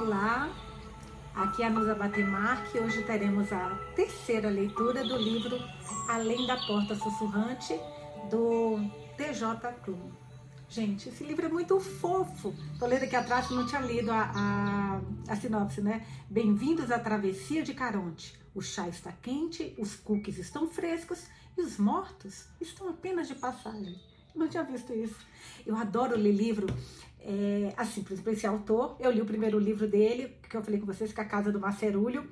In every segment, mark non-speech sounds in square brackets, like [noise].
Olá, aqui é a Nusa Batemar, que hoje teremos a terceira leitura do livro Além da Porta Sussurrante, do TJ Klum. Gente, esse livro é muito fofo. Tô lendo aqui atrás que não tinha lido a, a, a sinopse, né? Bem-vindos à travessia de Caronte. O chá está quente, os cookies estão frescos e os mortos estão apenas de passagem. Não tinha visto isso. Eu adoro ler livro é, assim, exemplo, esse autor, eu li o primeiro livro dele, que eu falei com vocês, que é A Casa do Macerulho,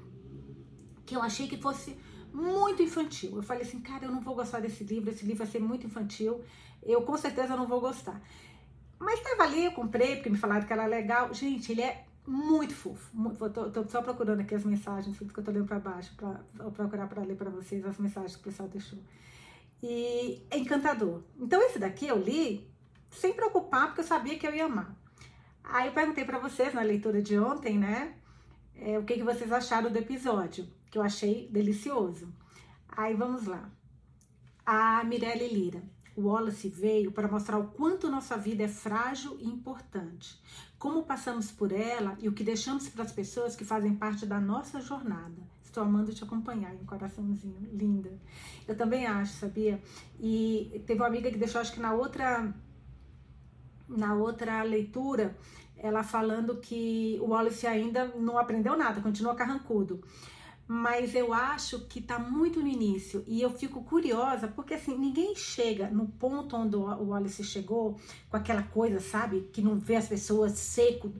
que eu achei que fosse muito infantil. Eu falei assim, cara, eu não vou gostar desse livro, esse livro vai ser muito infantil, eu com certeza não vou gostar. Mas estava ali, eu comprei, porque me falaram que era legal. Gente, ele é muito fofo. Tô, só procurando aqui as mensagens, que eu tô lendo para baixo, para procurar para ler para vocês as mensagens que o pessoal deixou. E é encantador. Então, esse daqui eu li sem preocupar, porque eu sabia que eu ia amar. Aí eu perguntei para vocês na leitura de ontem, né? É, o que, que vocês acharam do episódio, que eu achei delicioso. Aí vamos lá. A Mirelle Lira. O Wallace veio para mostrar o quanto nossa vida é frágil e importante, como passamos por ela e o que deixamos para as pessoas que fazem parte da nossa jornada. Estou amando te acompanhar, um coraçãozinho, linda. Eu também acho, sabia? E teve uma amiga que deixou, acho que na outra na outra leitura, ela falando que o Wallace ainda não aprendeu nada, continua carrancudo. Mas eu acho que tá muito no início e eu fico curiosa porque assim, ninguém chega no ponto onde o Wallace chegou com aquela coisa, sabe, que não vê as pessoas seco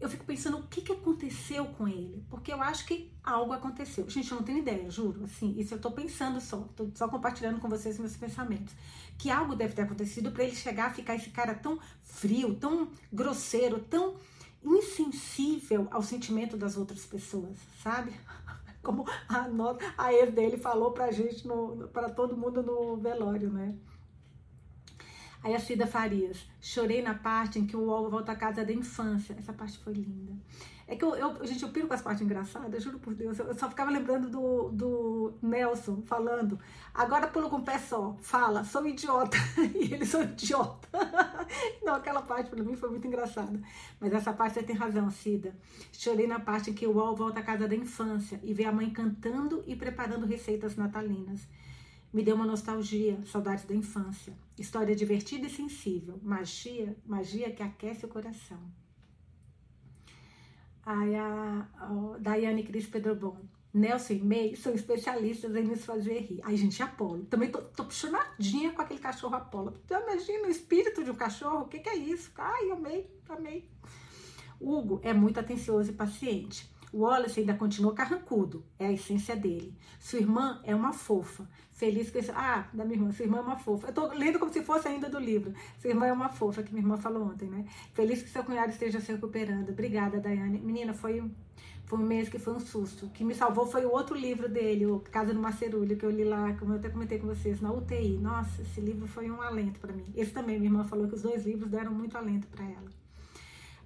eu fico pensando o que, que aconteceu com ele, porque eu acho que algo aconteceu. Gente, eu não tenho ideia, juro, assim, isso eu tô pensando só, tô só compartilhando com vocês meus pensamentos. Que algo deve ter acontecido para ele chegar a ficar esse cara tão frio, tão grosseiro, tão insensível ao sentimento das outras pessoas, sabe? [laughs] Como a, nota, a ex dele falou pra gente, para todo mundo no velório, né? Aí a Cida Farias, chorei na parte em que o UOL volta à casa da infância. Essa parte foi linda. É que eu, eu gente, eu piro com as partes engraçadas, juro por Deus. Eu só ficava lembrando do, do Nelson falando. Agora pulo com o pé só. Fala, sou idiota. [laughs] e eles são idiota. [laughs] Não, aquela parte para mim foi muito engraçada. Mas essa parte você tem razão, Cida. Chorei na parte em que o UOL volta à casa da infância e vê a mãe cantando e preparando receitas natalinas. Me deu uma nostalgia, saudades da infância. História divertida e sensível. Magia, magia que aquece o coração. Aí a, a Daiane Cris Pedrobon. Nelson e May são especialistas em nos fazer rir. Ai, gente, Apolo. Também tô, tô com aquele cachorro Apolo. Então, imagina o espírito de um cachorro. O que, que é isso? Ai, amei, amei. Hugo é muito atencioso e paciente. Wallace ainda continua carrancudo, é a essência dele. Sua irmã é uma fofa. Feliz isso. Ah, da minha irmã, sua irmã é uma fofa. Eu tô lendo como se fosse ainda do livro. Sua irmã é uma fofa, que minha irmã falou ontem, né? Feliz que seu cunhado esteja se recuperando. Obrigada, Daiane. Menina, foi, foi um mês que foi um susto. O que me salvou foi o outro livro dele, o Casa no Macerulho, que eu li lá, como eu até comentei com vocês, na UTI. Nossa, esse livro foi um alento para mim. Esse também, minha irmã falou que os dois livros deram muito alento para ela.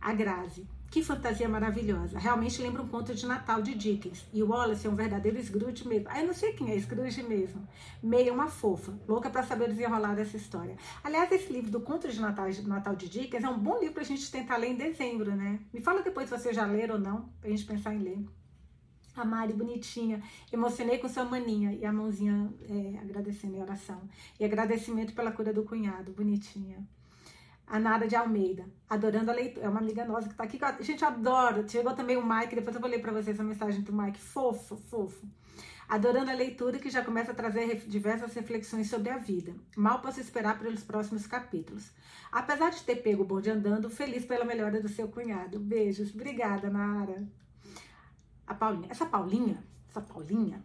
A Grazi. Que fantasia maravilhosa. Realmente lembra um conto de Natal de Dickens. E o Wallace é um verdadeiro Scrooge mesmo. Ah, eu não sei quem é Scrooge mesmo. Meia uma fofa. Louca para saber desenrolar dessa história. Aliás, esse livro do Conto de Natal, de Natal de Dickens é um bom livro pra gente tentar ler em dezembro, né? Me fala depois se você já leram ou não, pra gente pensar em ler. A Mari, bonitinha. Emocionei com sua maninha. E a mãozinha é, agradecendo em oração. E agradecimento pela cura do cunhado. Bonitinha a Nara de Almeida, adorando a leitura. É uma amiga nossa que tá aqui. A gente adora. Chegou também o Mike, depois eu vou ler para vocês a mensagem do Mike. Fofo, fofo. Adorando a leitura que já começa a trazer diversas reflexões sobre a vida. Mal posso esperar pelos próximos capítulos. Apesar de ter pego o bonde andando, feliz pela melhora do seu cunhado. Beijos. Obrigada, Nara. A Paulinha. Essa Paulinha, essa Paulinha,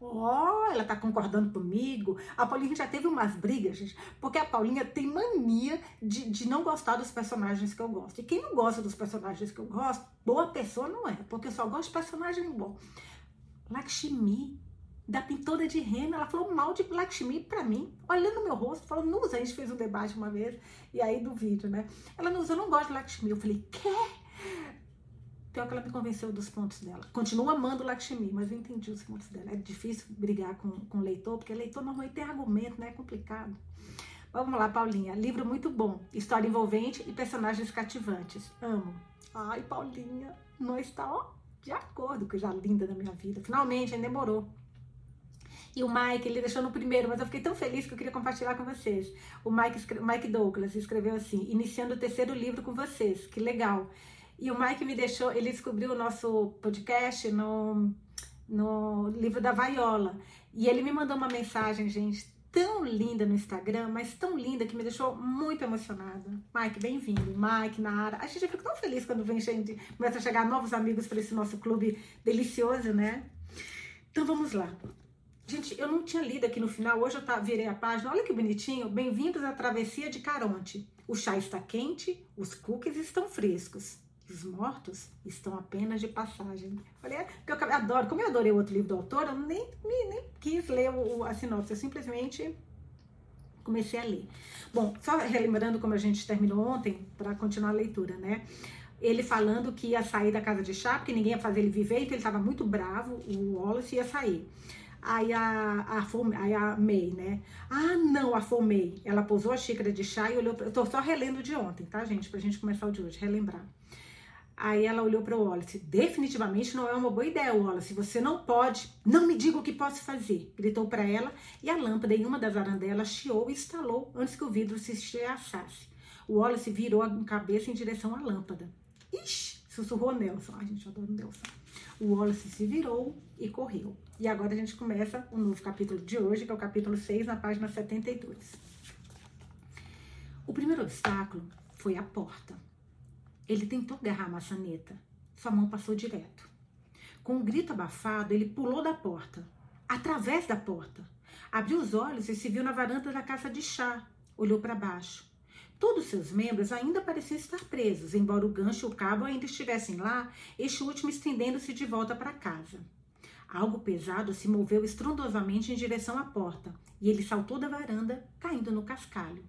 Ó, oh, ela tá concordando comigo. A Paulinha já teve umas brigas, gente, porque a Paulinha tem mania de, de não gostar dos personagens que eu gosto. E quem não gosta dos personagens que eu gosto, boa pessoa não é, porque eu só gosto de personagem bom. Lakshmi, da pintora de rena, ela falou mal de Lakshmi pra mim, olhando meu rosto, falou, Nusa, a gente fez um debate uma vez, e aí do vídeo, né? Ela, Nusa, eu não gosto de Lakshmi. Eu falei, quê? Pior que ela me convenceu dos pontos dela. Continuo amando Lakshmi, mas eu entendi os pontos dela. É difícil brigar com, com leitor, porque leitor normalmente tem argumento, né? É complicado. Vamos lá, Paulinha. Livro muito bom. História envolvente e personagens cativantes. Amo. Ai, Paulinha, não está ó, de acordo, coisa linda da minha vida. Finalmente, ainda demorou. E o Mike, ele deixou no primeiro, mas eu fiquei tão feliz que eu queria compartilhar com vocês. O Mike, Mike Douglas escreveu assim: iniciando o terceiro livro com vocês. Que legal. E o Mike me deixou, ele descobriu o nosso podcast no, no livro da Vaiola. E ele me mandou uma mensagem, gente, tão linda no Instagram, mas tão linda que me deixou muito emocionada. Mike, bem-vindo. Mike, Nara. A gente fica tão feliz quando vem gente, começa a chegar novos amigos para esse nosso clube delicioso, né? Então vamos lá. Gente, eu não tinha lido aqui no final, hoje eu tá, virei a página. Olha que bonitinho. Bem-vindos à travessia de Caronte. O chá está quente, os cookies estão frescos. Os mortos estão apenas de passagem. Falei, é, porque eu adoro, como eu adorei o outro livro do autor, eu nem, nem quis ler o, a sinopse, eu simplesmente comecei a ler. Bom, só relembrando como a gente terminou ontem, para continuar a leitura, né? Ele falando que ia sair da casa de chá, porque ninguém ia fazer ele viver, então ele estava muito bravo, o Wallace ia sair. Aí a, a, aí a May, né? Ah, não, a Fomei. Ela pousou a xícara de chá e olhou. Pra, eu tô só relendo de ontem, tá, gente? Pra gente começar o de hoje, relembrar. Aí ela olhou para o Wallace. Definitivamente não é uma boa ideia, Wallace. Você não pode. Não me diga o que posso fazer. Gritou para ela e a lâmpada em uma das arandelas chiou e estalou antes que o vidro se estilhaçasse. O Wallace virou a cabeça em direção à lâmpada. Ixi! Sussurrou Nelson. Ai, gente, adoro Nelson. O Wallace se virou e correu. E agora a gente começa o novo capítulo de hoje, que é o capítulo 6, na página 72. O primeiro obstáculo foi a porta. Ele tentou agarrar a maçaneta. Sua mão passou direto. Com um grito abafado, ele pulou da porta, através da porta. Abriu os olhos e se viu na varanda da casa de chá. Olhou para baixo. Todos seus membros ainda pareciam estar presos, embora o gancho e o cabo ainda estivessem lá, este último estendendo-se de volta para casa. Algo pesado se moveu estrondosamente em direção à porta, e ele saltou da varanda, caindo no cascalho.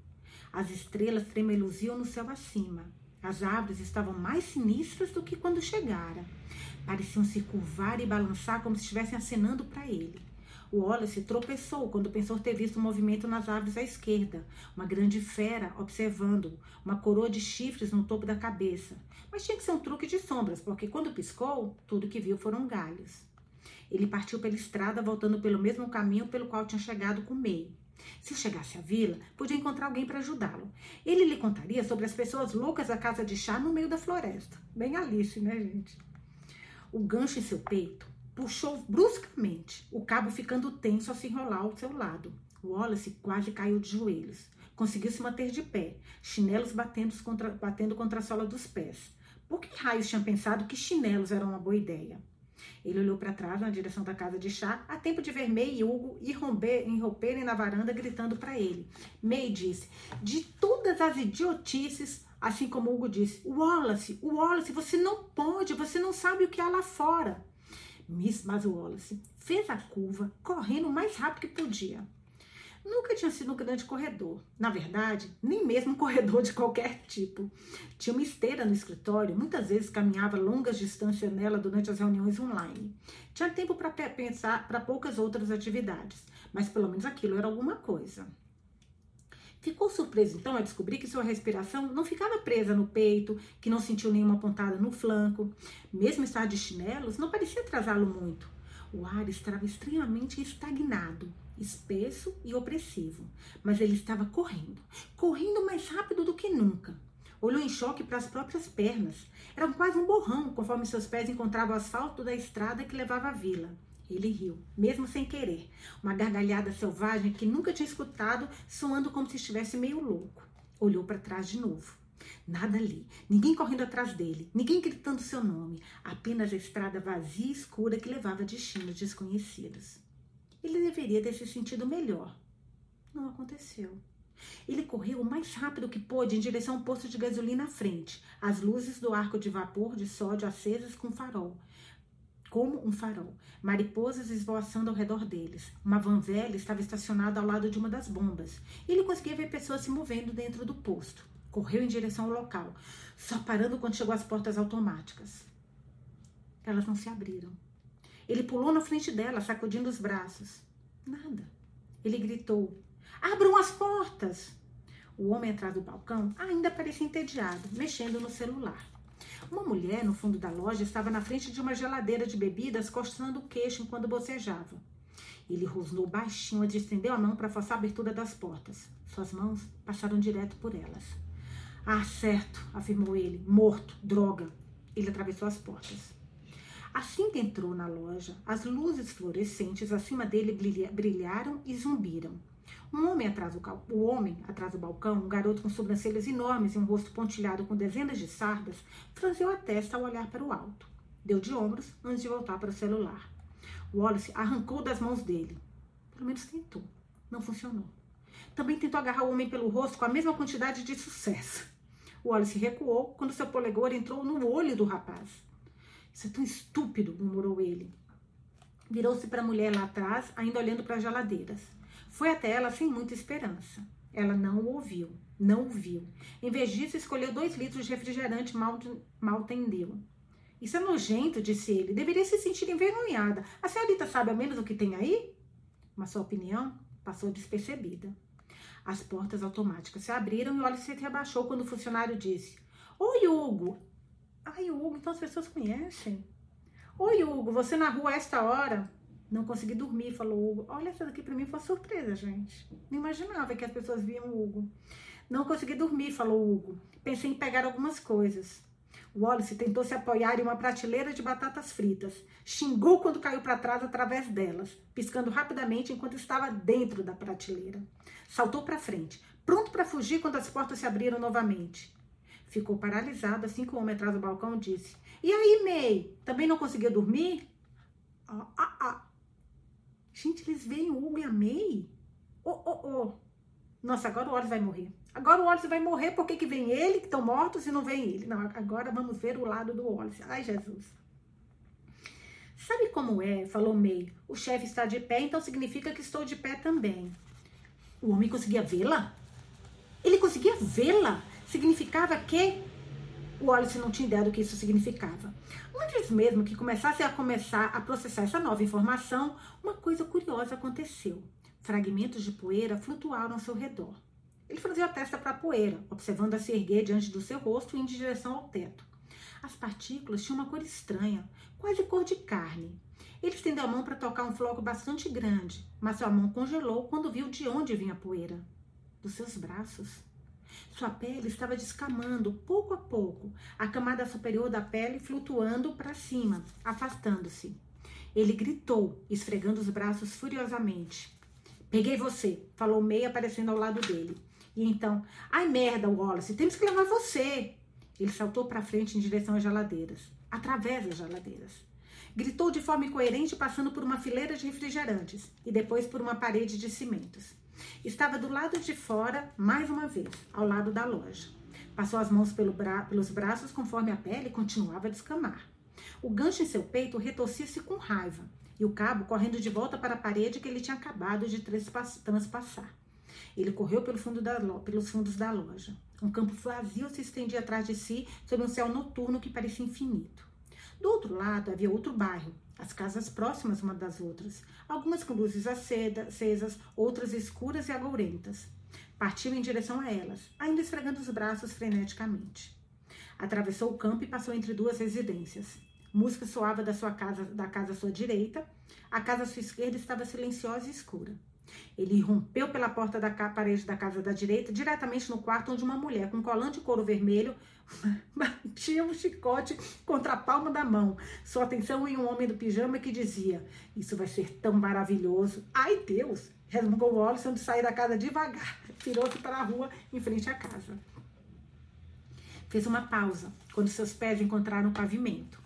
As estrelas tremeluziam no céu acima. As árvores estavam mais sinistras do que quando chegara. Pareciam se curvar e balançar como se estivessem acenando para ele. O Wallace tropeçou quando pensou ter visto um movimento nas árvores à esquerda, uma grande fera observando-o, uma coroa de chifres no topo da cabeça. Mas tinha que ser um truque de sombras, porque quando piscou, tudo que viu foram galhos. Ele partiu pela estrada, voltando pelo mesmo caminho pelo qual tinha chegado com May. Se chegasse à vila, podia encontrar alguém para ajudá-lo. Ele lhe contaria sobre as pessoas loucas da casa de chá no meio da floresta. Bem Alice, né, gente? O gancho em seu peito puxou bruscamente, o cabo ficando tenso a se enrolar ao seu lado. Wallace quase caiu de joelhos. Conseguiu se manter de pé, chinelos batendo contra, batendo contra a sola dos pés. Por que raios tinha pensado que chinelos eram uma boa ideia? Ele olhou para trás na direção da casa de chá, a tempo de ver May e Hugo irromperem na varanda gritando para ele. May disse: De todas as idiotices, assim como Hugo disse: Wallace, Wallace, você não pode, você não sabe o que há lá fora. Miss, mas Wallace fez a curva, correndo o mais rápido que podia. Nunca tinha sido um grande corredor. Na verdade, nem mesmo um [laughs] corredor de qualquer tipo. Tinha uma esteira no escritório, muitas vezes caminhava longas distâncias nela durante as reuniões online. Tinha tempo para pensar para poucas outras atividades, mas pelo menos aquilo era alguma coisa. Ficou surpreso então ao descobrir que sua respiração não ficava presa no peito, que não sentiu nenhuma pontada no flanco. Mesmo estar de chinelos, não parecia atrasá-lo muito. O ar estava extremamente estagnado espesso e opressivo, mas ele estava correndo, correndo mais rápido do que nunca. Olhou em choque para as próprias pernas. Era quase um borrão conforme seus pés encontravam o asfalto da estrada que levava à vila. Ele riu, mesmo sem querer, uma gargalhada selvagem que nunca tinha escutado, soando como se estivesse meio louco. Olhou para trás de novo. Nada ali, ninguém correndo atrás dele, ninguém gritando seu nome, apenas a estrada vazia e escura que levava a destinos desconhecidos. Ele deveria ter se sentido melhor. Não aconteceu. Ele correu o mais rápido que pôde em direção ao posto de gasolina à frente, as luzes do arco de vapor de sódio acesas com farol, como um farol, mariposas esvoaçando ao redor deles. Uma van velha estava estacionada ao lado de uma das bombas. Ele conseguia ver pessoas se movendo dentro do posto. Correu em direção ao local, só parando quando chegou às portas automáticas. Elas não se abriram. Ele pulou na frente dela, sacudindo os braços. Nada. Ele gritou: Abram as portas! O homem atrás do balcão ainda parecia entediado, mexendo no celular. Uma mulher no fundo da loja estava na frente de uma geladeira de bebidas, coçando o queixo enquanto bocejava. Ele rosnou baixinho e estendeu a mão para forçar a abertura das portas. Suas mãos passaram direto por elas. Ah, certo, afirmou ele. Morto, droga. Ele atravessou as portas. Assim que entrou na loja, as luzes fluorescentes acima dele brilharam e zumbiram. Um homem atrás do, o homem atrás do balcão, um garoto com sobrancelhas enormes e um rosto pontilhado com dezenas de sardas, franziu a testa ao olhar para o alto. Deu de ombros antes de voltar para o celular. Wallace arrancou das mãos dele. Pelo menos tentou. Não funcionou. Também tentou agarrar o homem pelo rosto com a mesma quantidade de sucesso. Wallace recuou quando seu polegar entrou no olho do rapaz. Isso é tão estúpido, murmurou ele. Virou-se para a mulher lá atrás, ainda olhando para as geladeiras. Foi até ela sem muita esperança. Ela não o ouviu, não o viu. Em vez disso, escolheu dois litros de refrigerante mal, mal tendeu. Isso é nojento, disse ele. Deveria se sentir envergonhada. A senhorita sabe ao menos o que tem aí? Mas sua opinião passou despercebida. As portas automáticas se abriram e o Alice se rebaixou quando o funcionário disse: Oi, Hugo. Ai, Hugo, então as pessoas conhecem. Oi, Hugo, você na rua a esta hora? Não consegui dormir, falou Hugo. Olha, essa daqui para mim foi surpresa, gente. Não imaginava que as pessoas viam o Hugo. Não consegui dormir, falou Hugo. Pensei em pegar algumas coisas. Wallace tentou se apoiar em uma prateleira de batatas fritas. Xingou quando caiu para trás através delas, piscando rapidamente enquanto estava dentro da prateleira. Saltou para frente, pronto para fugir quando as portas se abriram novamente. Ficou paralisado assim que o homem atrás do balcão disse: E aí, May? Também não conseguiu dormir? Ah, ah, ah. Gente, eles veem o Hugo e a May? Oh, oh, oh. Nossa, agora o Wallace vai morrer. Agora o Wallace vai morrer porque que vem ele, que estão mortos, e não vem ele. Não, agora vamos ver o lado do Wallace. Ai, Jesus. Sabe como é? Falou May. O chefe está de pé, então significa que estou de pé também. O homem conseguia vê-la? Ele conseguia vê-la? Significava que o Wallace não tinha ideia do que isso significava. Antes mesmo que começasse a começar a processar essa nova informação, uma coisa curiosa aconteceu. Fragmentos de poeira flutuaram ao seu redor. Ele franziu a testa para a poeira, observando-a se erguer diante do seu rosto e em direção ao teto. As partículas tinham uma cor estranha, quase cor de carne. Ele estendeu a mão para tocar um floco bastante grande, mas sua mão congelou quando viu de onde vinha a poeira. Dos seus braços. Sua pele estava descamando pouco a pouco, a camada superior da pele flutuando para cima, afastando-se. Ele gritou, esfregando os braços furiosamente. Peguei você, falou May aparecendo ao lado dele. E então, ai merda, Wallace, temos que levar você. Ele saltou para frente em direção às geladeiras, através das geladeiras. Gritou de forma incoerente, passando por uma fileira de refrigerantes e depois por uma parede de cimentos. Estava do lado de fora, mais uma vez, ao lado da loja. Passou as mãos pelo bra pelos braços conforme a pele continuava a descamar. O gancho em seu peito retorcia-se com raiva e o cabo correndo de volta para a parede que ele tinha acabado de transpassar. Ele correu pelo fundo da, pelos fundos da loja. Um campo vazio se estendia atrás de si, sob um céu noturno que parecia infinito. Do outro lado havia outro bairro, as casas próximas uma das outras, algumas com luzes acesas, outras escuras e agourentas. Partiu em direção a elas, ainda esfregando os braços freneticamente. Atravessou o campo e passou entre duas residências. Música soava da sua casa, da casa à sua direita. A casa à sua esquerda estava silenciosa e escura. Ele rompeu pela porta da parede da casa da direita, diretamente no quarto onde uma mulher com colante de couro vermelho [laughs] batia um chicote contra a palma da mão. Sua atenção em um homem do pijama que dizia: Isso vai ser tão maravilhoso. Ai, Deus! resmungou Wallace antes de sair da casa devagar. [laughs] Virou-se para a rua em frente à casa. Fez uma pausa quando seus pés encontraram o pavimento.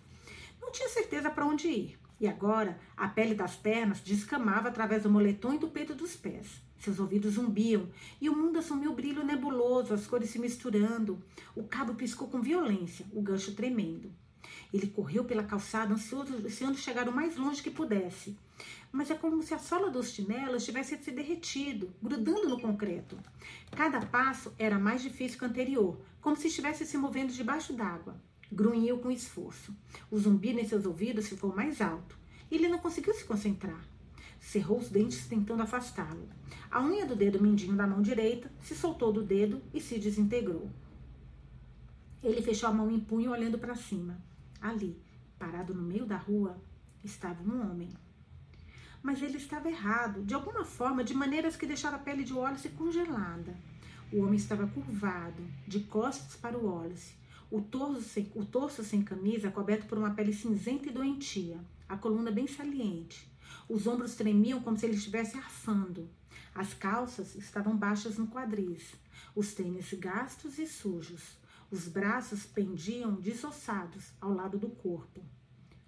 Não tinha certeza para onde ir. E agora a pele das pernas descamava através do moletom e do peito dos pés. Seus ouvidos zumbiam e o mundo assumiu brilho nebuloso, as cores se misturando. O cabo piscou com violência, o gancho tremendo. Ele correu pela calçada, ansioso, ansiando chegar o mais longe que pudesse. Mas é como se a sola dos chinelos tivesse se derretido, grudando no concreto. Cada passo era mais difícil que o anterior, como se estivesse se movendo debaixo d'água. Grunhiu com esforço. O zumbi em seus ouvidos ficou mais alto. Ele não conseguiu se concentrar. cerrou os dentes tentando afastá-lo. A unha do dedo mindinho da mão direita se soltou do dedo e se desintegrou. Ele fechou a mão em punho olhando para cima. Ali, parado no meio da rua, estava um homem. Mas ele estava errado, de alguma forma, de maneiras que deixaram a pele de Wallace congelada. O homem estava curvado, de costas para o Wallace, o torso, sem, o torso sem camisa, coberto por uma pele cinzenta e doentia, a coluna bem saliente. Os ombros tremiam como se ele estivesse arfando. As calças estavam baixas no quadris, os tênis gastos e sujos. Os braços pendiam desossados ao lado do corpo.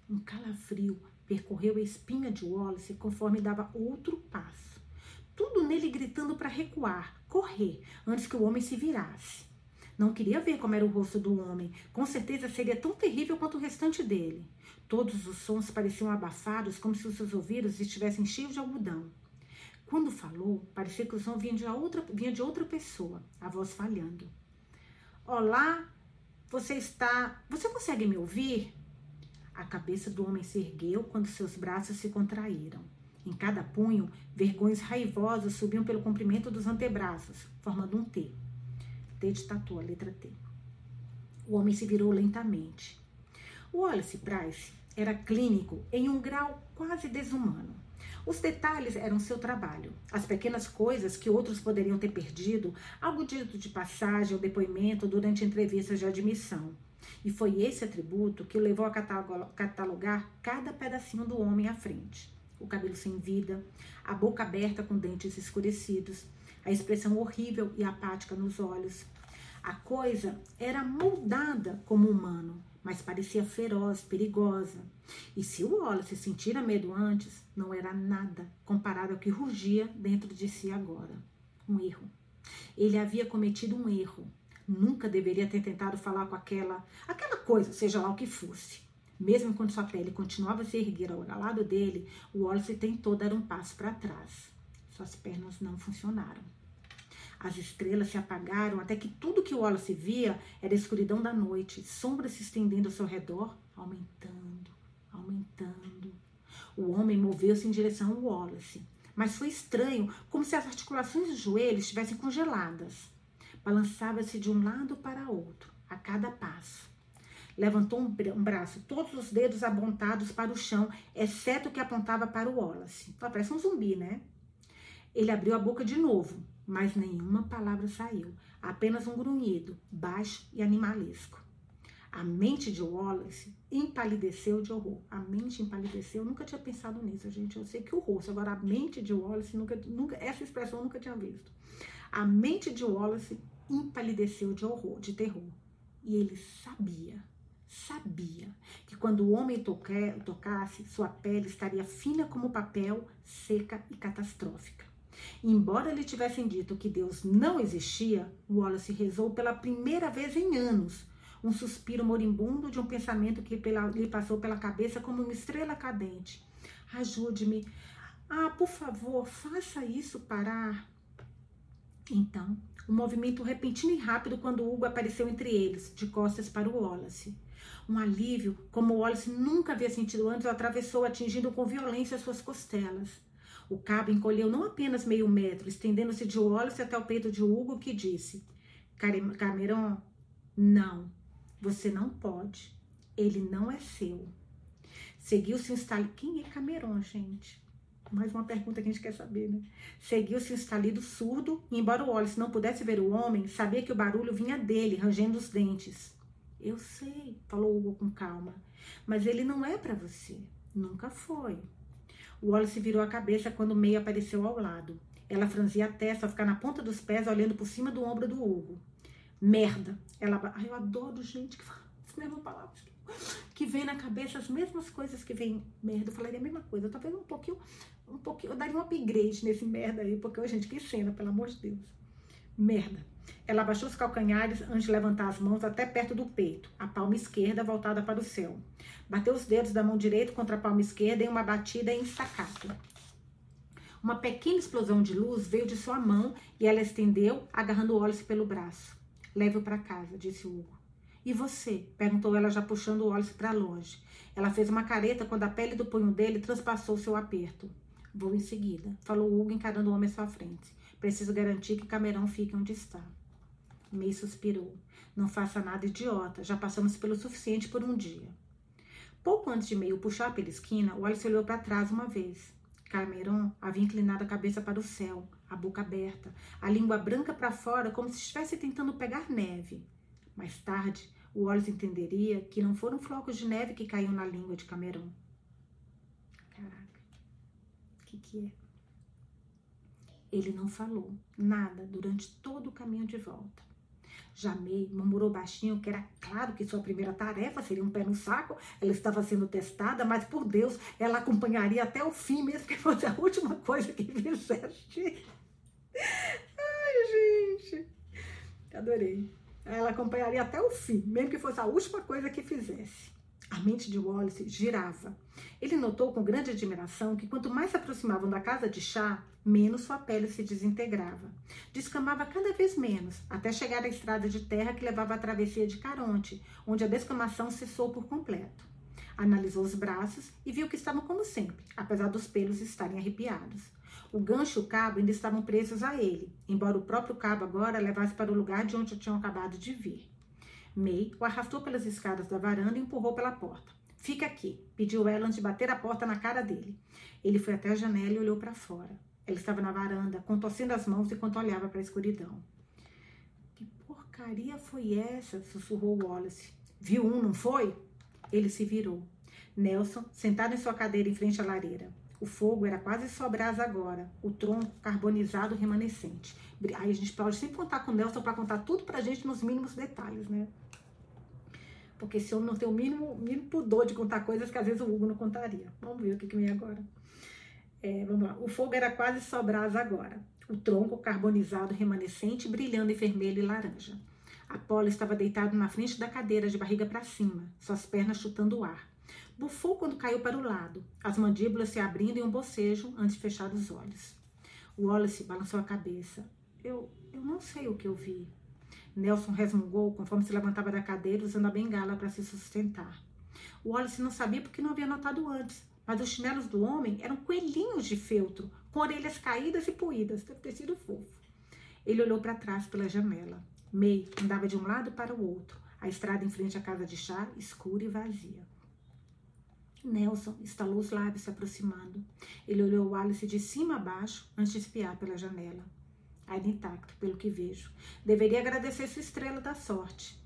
Um calafrio percorreu a espinha de Wallace conforme dava outro passo. Tudo nele gritando para recuar, correr, antes que o homem se virasse. Não queria ver como era o rosto do homem. Com certeza seria tão terrível quanto o restante dele. Todos os sons pareciam abafados, como se os seus ouvidos estivessem cheios de algodão. Quando falou, parecia que o som vinha de outra, vinha de outra pessoa, a voz falhando. Olá, você está. Você consegue me ouvir? A cabeça do homem se ergueu quando seus braços se contraíram. Em cada punho, vergões raivosos subiam pelo comprimento dos antebraços, formando um T. T de tatu, a letra T. O homem se virou lentamente. Wallace Price era clínico em um grau quase desumano. Os detalhes eram seu trabalho, as pequenas coisas que outros poderiam ter perdido, algo dito de passagem ou depoimento durante entrevistas de admissão. E foi esse atributo que o levou a catalogar cada pedacinho do homem à frente. O cabelo sem vida, a boca aberta com dentes escurecidos, a expressão horrível e apática nos olhos. A coisa era moldada como humano, mas parecia feroz, perigosa. E se o Wallace sentira medo antes, não era nada comparado ao que rugia dentro de si agora. Um erro. Ele havia cometido um erro. Nunca deveria ter tentado falar com aquela, aquela coisa, seja lá o que fosse. Mesmo quando sua pele continuava a se erguer ao lado dele, o Wallace tentou dar um passo para trás. Suas pernas não funcionaram. As estrelas se apagaram até que tudo que Wallace via era a escuridão da noite, sombras se estendendo ao seu redor, aumentando, aumentando. O homem moveu-se em direção ao Wallace, mas foi estranho, como se as articulações dos joelhos estivessem congeladas. Balançava-se de um lado para outro, a cada passo. Levantou um, braço, todos os dedos apontados para o chão, exceto o que apontava para o Wallace. Parece um zumbi, né? Ele abriu a boca de novo, mas nenhuma palavra saiu, apenas um grunhido, baixo e animalesco. A mente de Wallace empalideceu de horror. A mente empalideceu, eu nunca tinha pensado nisso, gente. Eu sei que o rosto, agora a mente de Wallace, nunca, nunca, essa expressão eu nunca tinha visto. A mente de Wallace empalideceu de horror, de terror. E ele sabia, sabia que quando o homem tocasse, sua pele estaria fina como papel, seca e catastrófica. Embora lhe tivessem dito que Deus não existia, Wallace rezou pela primeira vez em anos, um suspiro moribundo de um pensamento que lhe passou pela cabeça como uma estrela cadente. Ajude-me. Ah, por favor, faça isso parar. Então, um movimento repentino e rápido quando Hugo apareceu entre eles, de costas para o Wallace. Um alívio, como Wallace nunca havia sentido antes, atravessou, atingindo com violência suas costelas. O cabo encolheu não apenas meio metro, estendendo-se de olhos até o peito de Hugo, que disse: Cameron, não, você não pode. Ele não é seu. Seguiu-se um estalido. Quem é Cameron, gente? Mais uma pergunta que a gente quer saber, né? Seguiu-se um estalido surdo, e embora o Wallace não pudesse ver o homem, sabia que o barulho vinha dele, rangendo os dentes. Eu sei, falou Hugo com calma, mas ele não é para você. Nunca foi. O Wallace virou a cabeça quando May apareceu ao lado. Ela franzia a testa ao ficar na ponta dos pés, olhando por cima do ombro do Hugo. Merda. Ela. Ai, eu adoro gente que fala [laughs] as mesmas palavras. Que vem na cabeça as mesmas coisas que vem merda. Eu falaria a mesma coisa. Talvez um pouquinho. Um pouquinho. Eu daria um upgrade nesse merda aí, porque, gente, que cena, pelo amor de Deus. Merda. Ela abaixou os calcanhares antes de levantar as mãos até perto do peito, a palma esquerda voltada para o céu. Bateu os dedos da mão direita contra a palma esquerda em uma batida em staccato. Uma pequena explosão de luz veio de sua mão e ela estendeu, agarrando Wallace pelo braço. Leve-o para casa, disse Hugo. E você? perguntou ela, já puxando Wallace para longe. Ela fez uma careta quando a pele do punho dele transpassou seu aperto. Vou em seguida, falou Hugo encarando o homem à sua frente. Preciso garantir que Camerão fique onde está. May suspirou. Não faça nada idiota, já passamos pelo suficiente por um dia. Pouco antes de meio puxar pela esquina, Wallace olhou para trás uma vez. Cameron havia inclinado a cabeça para o céu, a boca aberta, a língua branca para fora, como se estivesse tentando pegar neve. Mais tarde, o Wallace entenderia que não foram flocos de neve que caíam na língua de Cameron. Caraca, o que, que é? Ele não falou nada durante todo o caminho de volta. Jamei murmurou baixinho que era claro que sua primeira tarefa seria um pé no saco. Ela estava sendo testada, mas por Deus, ela acompanharia até o fim, mesmo que fosse a última coisa que fizesse. Ai, gente. Adorei. Ela acompanharia até o fim, mesmo que fosse a última coisa que fizesse. A mente de Wallace girava. Ele notou com grande admiração que quanto mais se aproximavam da casa de chá, menos sua pele se desintegrava. Descamava cada vez menos, até chegar à estrada de terra que levava à travessia de Caronte, onde a descamação cessou por completo. Analisou os braços e viu que estavam como sempre, apesar dos pelos estarem arrepiados. O gancho e o cabo ainda estavam presos a ele, embora o próprio cabo agora levasse para o lugar de onde tinham acabado de vir. May o arrastou pelas escadas da varanda e empurrou pela porta. Fica aqui, pediu ela antes de bater a porta na cara dele. Ele foi até a janela e olhou para fora. Ela estava na varanda, contorcendo as mãos enquanto olhava para a escuridão. Que porcaria foi essa? sussurrou Wallace. Viu um, não foi? Ele se virou. Nelson, sentado em sua cadeira em frente à lareira. O fogo era quase só brasa agora, o tronco carbonizado remanescente. Aí a gente pode sempre contar com o Nelson para contar tudo para a gente nos mínimos detalhes, né? Porque se eu não tenho o mínimo, mínimo pudor de contar coisas que às vezes o Hugo não contaria. Vamos ver o que, que vem agora. É, vamos lá. O fogo era quase só brasa agora. O tronco carbonizado remanescente brilhando em vermelho e laranja. Apolo estava deitado na frente da cadeira, de barriga para cima, suas pernas chutando o ar. Bufou quando caiu para o lado, as mandíbulas se abrindo em um bocejo antes de fechar os olhos. Wallace balançou a cabeça. Eu, eu não sei o que eu vi. Nelson resmungou conforme se levantava da cadeira usando a bengala para se sustentar. Wallace não sabia porque não havia notado antes, mas os chinelos do homem eram coelhinhos de feltro, com orelhas caídas e poídas. Deve ter sido fofo. Ele olhou para trás pela janela. May andava de um lado para o outro, a estrada em frente à casa de chá, escura e vazia. Nelson estalou os lábios se aproximando. Ele olhou Wallace de cima a baixo antes de espiar pela janela ainda intacto, pelo que vejo. Deveria agradecer sua estrela da sorte.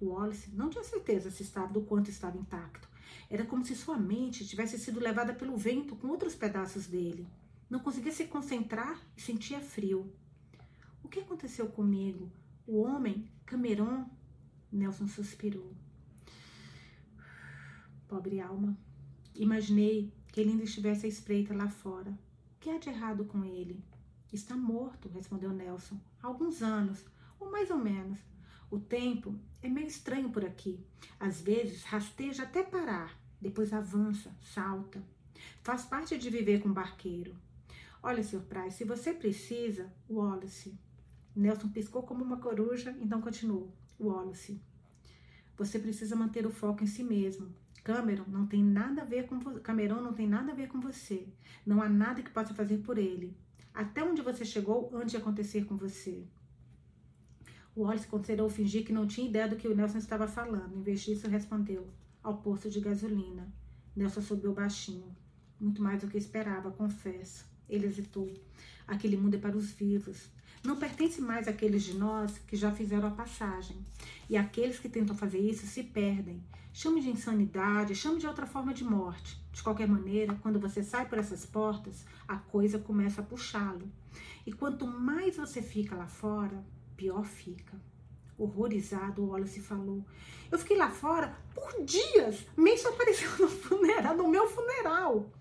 Wallace não tinha certeza se estava do quanto estava intacto. Era como se sua mente tivesse sido levada pelo vento com outros pedaços dele. Não conseguia se concentrar e sentia frio. O que aconteceu comigo? O homem, Cameron? Nelson suspirou. Pobre alma. Imaginei que ele ainda estivesse à espreita lá fora. O que há de errado com ele? Está morto, respondeu Nelson. Há alguns anos, ou mais ou menos. O tempo é meio estranho por aqui. Às vezes rasteja até parar, depois avança, salta. Faz parte de viver com um barqueiro. Olha, Sr. Price, se você precisa, Wallace. Nelson piscou como uma coruja, então continuou. Wallace, você precisa manter o foco em si mesmo. Cameron não tem nada a ver com Cameron não tem nada a ver com você. Não há nada que possa fazer por ele até onde você chegou antes de acontecer com você. O Wallace considerou fingir que não tinha ideia do que o Nelson estava falando. Em vez disso, respondeu: ao posto de gasolina. Nelson subiu baixinho. Muito mais do que esperava, confesso. Ele hesitou. Aquele mundo é para os vivos. Não pertence mais àqueles de nós que já fizeram a passagem. E aqueles que tentam fazer isso se perdem. Chame de insanidade, chame de outra forma de morte. De qualquer maneira, quando você sai por essas portas, a coisa começa a puxá-lo. E quanto mais você fica lá fora, pior fica. Horrorizado, o Wallace falou. Eu fiquei lá fora por dias. Mason apareceu no funeral, no meu funeral.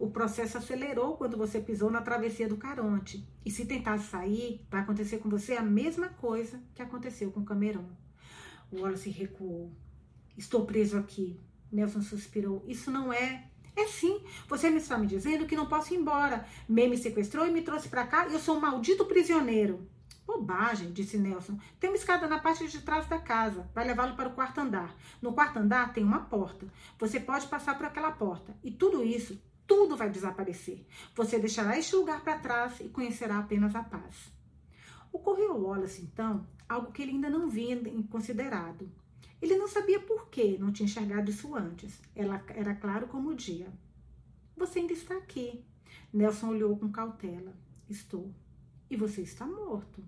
O processo acelerou quando você pisou na travessia do Caronte. E se tentar sair, vai acontecer com você a mesma coisa que aconteceu com Cameron. O Wallace recuou. Estou preso aqui. Nelson suspirou. Isso não é. É sim. Você me está me dizendo que não posso ir embora. May me sequestrou e me trouxe para cá eu sou um maldito prisioneiro. Bobagem, disse Nelson. Tem uma escada na parte de trás da casa. Vai levá-lo para o quarto andar. No quarto andar tem uma porta. Você pode passar por aquela porta. E tudo isso tudo vai desaparecer. Você deixará este lugar para trás e conhecerá apenas a paz. Ocorreu Wallace, então, algo que ele ainda não vinha considerado. Ele não sabia por que não tinha enxergado isso antes. Ela era claro como o dia. Você ainda está aqui. Nelson olhou com cautela. Estou. E você está morto.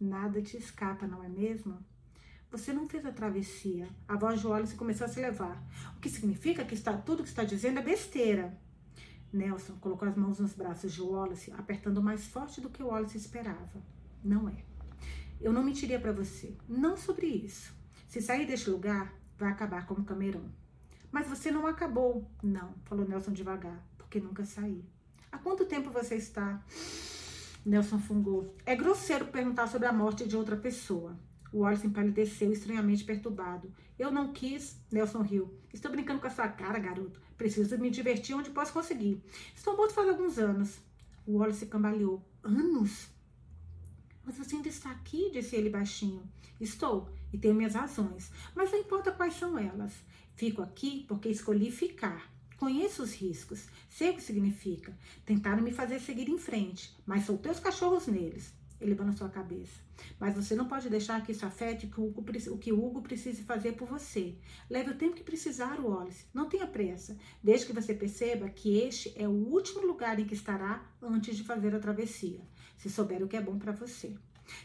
Nada te escapa, não é mesmo? Você não fez a travessia. A voz de Wallace começou a se levar. O que significa que está, tudo que está dizendo é besteira. Nelson colocou as mãos nos braços de Wallace, apertando mais forte do que Wallace esperava. Não é. Eu não mentiria para você. Não sobre isso. Se sair deste lugar, vai acabar como Cameron. Mas você não acabou. Não, falou Nelson devagar, porque nunca saí. Há quanto tempo você está? Nelson fungou. É grosseiro perguntar sobre a morte de outra pessoa. O Wallace empalideceu, estranhamente perturbado. Eu não quis, Nelson riu. Estou brincando com a sua cara, garoto. Preciso me divertir onde posso conseguir. Estou morto faz alguns anos. O Wallace cambaleou. Anos? Mas você ainda está aqui, disse ele baixinho. Estou e tenho minhas razões, mas não importa quais são elas. Fico aqui porque escolhi ficar. Conheço os riscos, sei o que significa. Tentaram me fazer seguir em frente, mas soltei os cachorros neles. Ele balançou a cabeça. Mas você não pode deixar que isso afete o o que Hugo precise fazer por você. Leve o tempo que precisar, Wallace. Não tenha pressa. Desde que você perceba que este é o último lugar em que estará antes de fazer a travessia. Se souber o que é bom para você.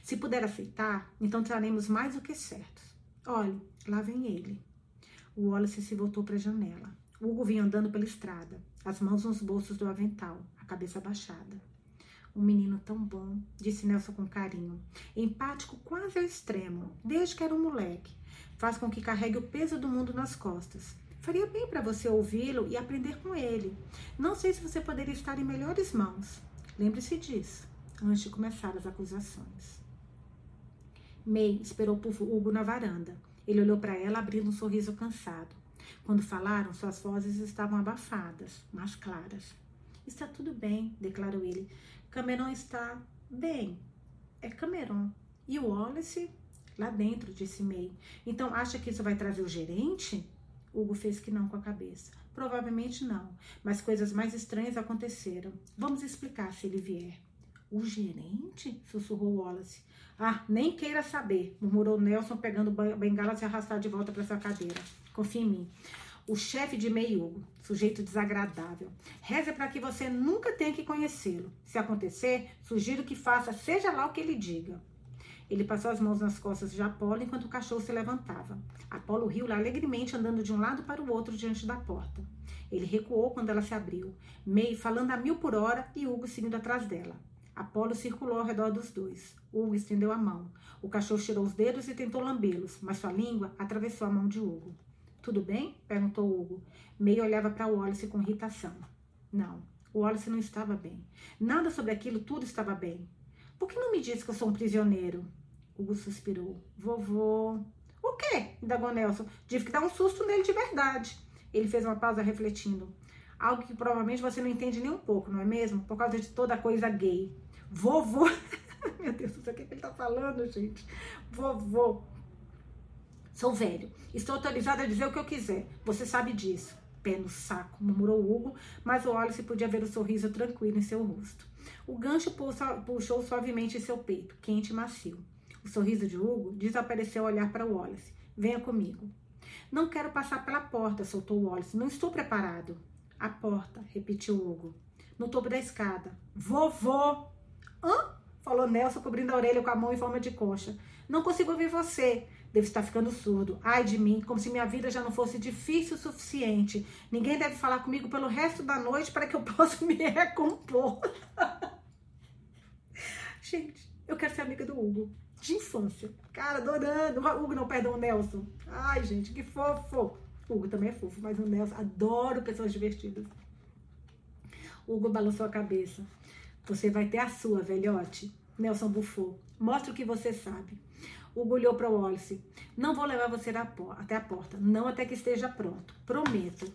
Se puder aceitar, então traremos mais do que certos. Olhe, lá vem ele. O Wallace se voltou para a janela. Hugo vinha andando pela estrada, as mãos nos bolsos do avental, a cabeça baixada. Um menino tão bom, disse Nelson com carinho. Empático quase ao extremo, desde que era um moleque. Faz com que carregue o peso do mundo nas costas. Faria bem para você ouvi-lo e aprender com ele. Não sei se você poderia estar em melhores mãos. Lembre-se disso antes de começar as acusações. May esperou por Hugo na varanda. Ele olhou para ela, abrindo um sorriso cansado. Quando falaram, suas vozes estavam abafadas, mas claras. Está tudo bem, declarou ele. Cameron está bem. É Cameron. E o Wallace? Lá dentro, disse May. Então acha que isso vai trazer o gerente? Hugo fez que não com a cabeça. Provavelmente não, mas coisas mais estranhas aconteceram. Vamos explicar se ele vier. O gerente? sussurrou Wallace. Ah, nem queira saber, murmurou Nelson, pegando bengala e se arrastar de volta para sua cadeira. Confia em mim. O chefe de Hugo, sujeito desagradável. Reze para que você nunca tenha que conhecê-lo. Se acontecer, sugiro que faça, seja lá o que ele diga. Ele passou as mãos nas costas de Apolo enquanto o cachorro se levantava. Apolo riu alegremente, andando de um lado para o outro diante da porta. Ele recuou quando ela se abriu, May falando a mil por hora e Hugo seguindo atrás dela. Apolo circulou ao redor dos dois. Hugo estendeu a mão. O cachorro tirou os dedos e tentou lambê-los, mas sua língua atravessou a mão de Hugo. Tudo bem? perguntou Hugo. Meio olhava para Wallace com irritação. Não, o Wallace não estava bem. Nada sobre aquilo tudo estava bem. Por que não me disse que eu sou um prisioneiro? Hugo suspirou. Vovô. O quê? indagou Nelson. Tive que dar um susto nele de verdade. Ele fez uma pausa refletindo. Algo que provavelmente você não entende nem um pouco, não é mesmo? Por causa de toda a coisa gay. Vovô. [laughs] Meu Deus do céu, o que ele tá falando, gente? Vovô. Sou velho. Estou autorizada a dizer o que eu quiser. Você sabe disso. Pé no saco, murmurou Hugo, mas o Wallace podia ver o sorriso tranquilo em seu rosto. O gancho puxou suavemente seu peito, quente e macio. O sorriso de Hugo desapareceu ao olhar para Wallace. Venha comigo. Não quero passar pela porta, soltou Wallace. Não estou preparado. A porta, repetiu Hugo. No topo da escada. Vovô! Hã? Falou Nelson, cobrindo a orelha com a mão em forma de concha. Não consigo ouvir você. Devo estar ficando surdo. Ai de mim, como se minha vida já não fosse difícil o suficiente. Ninguém deve falar comigo pelo resto da noite para que eu [laughs] possa me recompor. [laughs] Gente, eu quero ser amiga do Hugo. De infância. Cara, adorando. Hugo, não, perdão, Nelson. Ai, gente, que fofo. Hugo também é fofo, mas o Nelson, adoro pessoas divertidas. Hugo balançou a cabeça. Você vai ter a sua, velhote. Nelson bufou. Mostra o que você sabe. Hugo olhou para o Wallace. Não vou levar você até a porta. Não até que esteja pronto. Prometo.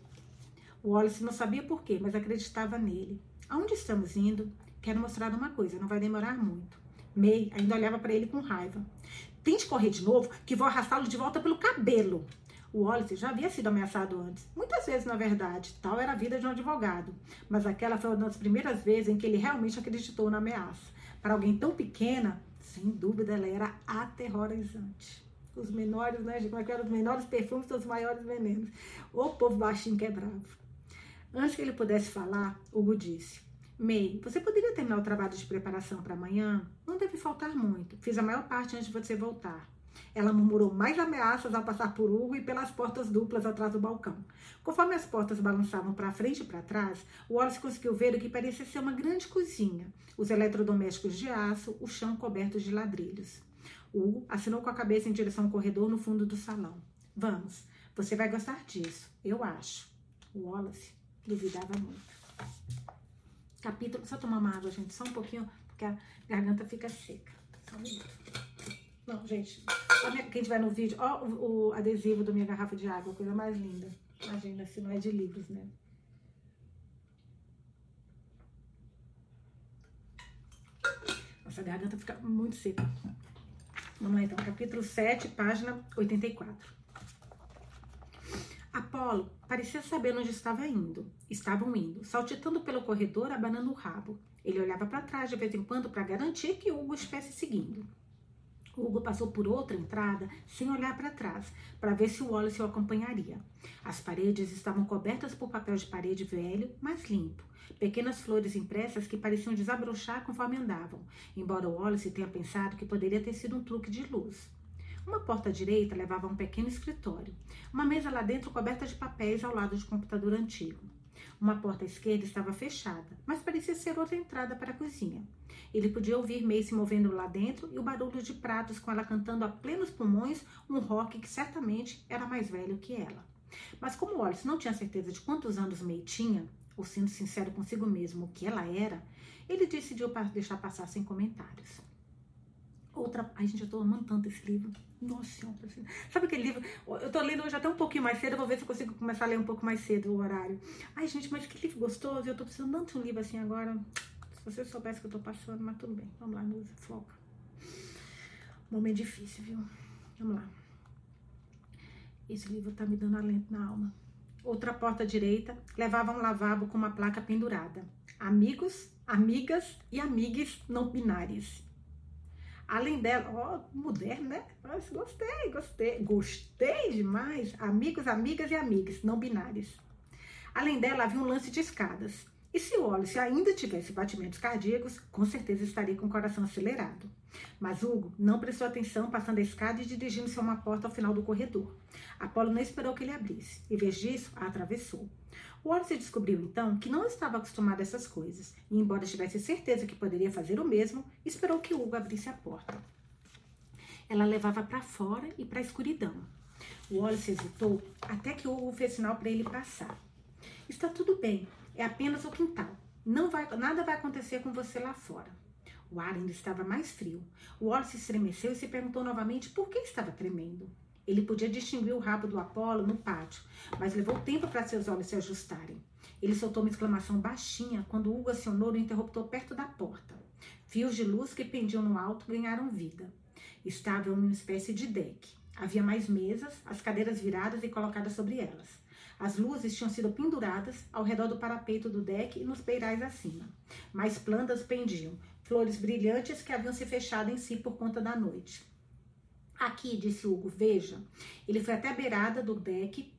O Wallace não sabia por quê, mas acreditava nele. Aonde estamos indo? Quero mostrar uma coisa, não vai demorar muito. May ainda olhava para ele com raiva. Tente correr de novo, que vou arrastá-lo de volta pelo cabelo. O Wallace já havia sido ameaçado antes, muitas vezes na verdade, tal era a vida de um advogado, mas aquela foi uma das primeiras vezes em que ele realmente acreditou na ameaça. Para alguém tão pequena, sem dúvida ela era aterrorizante. Os menores, né, como é que eram os menores perfumes são os maiores venenos. O povo baixinho que é bravo. Antes que ele pudesse falar, Hugo disse: May, você poderia terminar o trabalho de preparação para amanhã? Não deve faltar muito. Fiz a maior parte antes de você voltar. Ela murmurou mais ameaças ao passar por Hugo e pelas portas duplas atrás do balcão. Conforme as portas balançavam para frente e para trás, Wallace conseguiu ver o que parecia ser uma grande cozinha, os eletrodomésticos de aço, o chão coberto de ladrilhos. Hugo assinou com a cabeça em direção ao corredor no fundo do salão. Vamos, você vai gostar disso, eu acho. Wallace duvidava muito. Capítulo. Só tomar uma água, gente, só um pouquinho, porque a garganta fica seca. Só um minuto. Não, gente, quem tiver no vídeo, ó o, o, adesivo da minha garrafa de água, coisa mais linda. Imagina se não é de livros, né? Nossa, a garganta fica muito seca. Vamos lá então, capítulo 7, página 84. Apolo parecia saber onde estava indo. Estavam indo, saltitando pelo corredor, abanando o rabo. Ele olhava para trás de vez em quando para garantir que Hugo estivesse seguindo. Hugo passou por outra entrada sem olhar para trás, para ver se o Wallace o acompanharia. As paredes estavam cobertas por papel de parede velho, mas limpo. Pequenas flores impressas que pareciam desabrochar conforme andavam, embora o Wallace tenha pensado que poderia ter sido um truque de luz. Uma porta à direita levava a um pequeno escritório. Uma mesa lá dentro coberta de papéis ao lado de um computador antigo. Uma porta à esquerda estava fechada, mas parecia ser outra entrada para a cozinha. Ele podia ouvir May se movendo lá dentro e o barulho de pratos com ela cantando a plenos pulmões um rock que certamente era mais velho que ela. Mas como Wallace não tinha certeza de quantos anos May tinha, ou sendo sincero consigo mesmo o que ela era, ele decidiu deixar passar sem comentários. Outra. Ai, gente, eu tô amando tanto esse livro. Nossa Senhora. Sabe aquele livro? Eu tô lendo hoje até um pouquinho mais cedo. Vou ver se eu consigo começar a ler um pouco mais cedo o horário. Ai, gente, mas que livro gostoso. Eu tô precisando tanto de um livro assim agora. Se você soubesse que eu tô passando, mas tudo bem. Vamos lá, Nusa, foca. Momento difícil, viu? Vamos lá. Esse livro tá me dando alento na alma. Outra porta direita levava um lavabo com uma placa pendurada. Amigos, amigas e amigues não binários. Além dela, ó, moderno, né? Mas gostei, gostei, gostei demais. Amigos, amigas e amigas, não binários. Além dela, havia um lance de escadas. E se o Wallace ainda tivesse batimentos cardíacos, com certeza estaria com o coração acelerado. Mas Hugo não prestou atenção passando a escada e dirigindo-se a uma porta ao final do corredor. Apolo não esperou que ele abrisse. Em vez disso, a atravessou. Wallace descobriu então que não estava acostumado a essas coisas, e embora tivesse certeza que poderia fazer o mesmo, esperou que Hugo abrisse a porta. Ela levava para fora e para a escuridão. Wallace hesitou até que Hugo fez sinal para ele passar. Está tudo bem, é apenas o quintal. Não vai, nada vai acontecer com você lá fora. O ar ainda estava mais frio. O Wallace estremeceu e se perguntou novamente por que estava tremendo. Ele podia distinguir o rabo do Apolo no pátio, mas levou tempo para seus olhos se ajustarem. Ele soltou uma exclamação baixinha quando Hugo acionou o interruptor perto da porta. Fios de luz que pendiam no alto ganharam vida. Estava em uma espécie de deck. Havia mais mesas, as cadeiras viradas e colocadas sobre elas. As luzes tinham sido penduradas ao redor do parapeito do deck e nos beirais acima. Mais plantas pendiam, flores brilhantes que haviam se fechado em si por conta da noite. Aqui, disse Hugo, veja. Ele foi até a beirada do deck,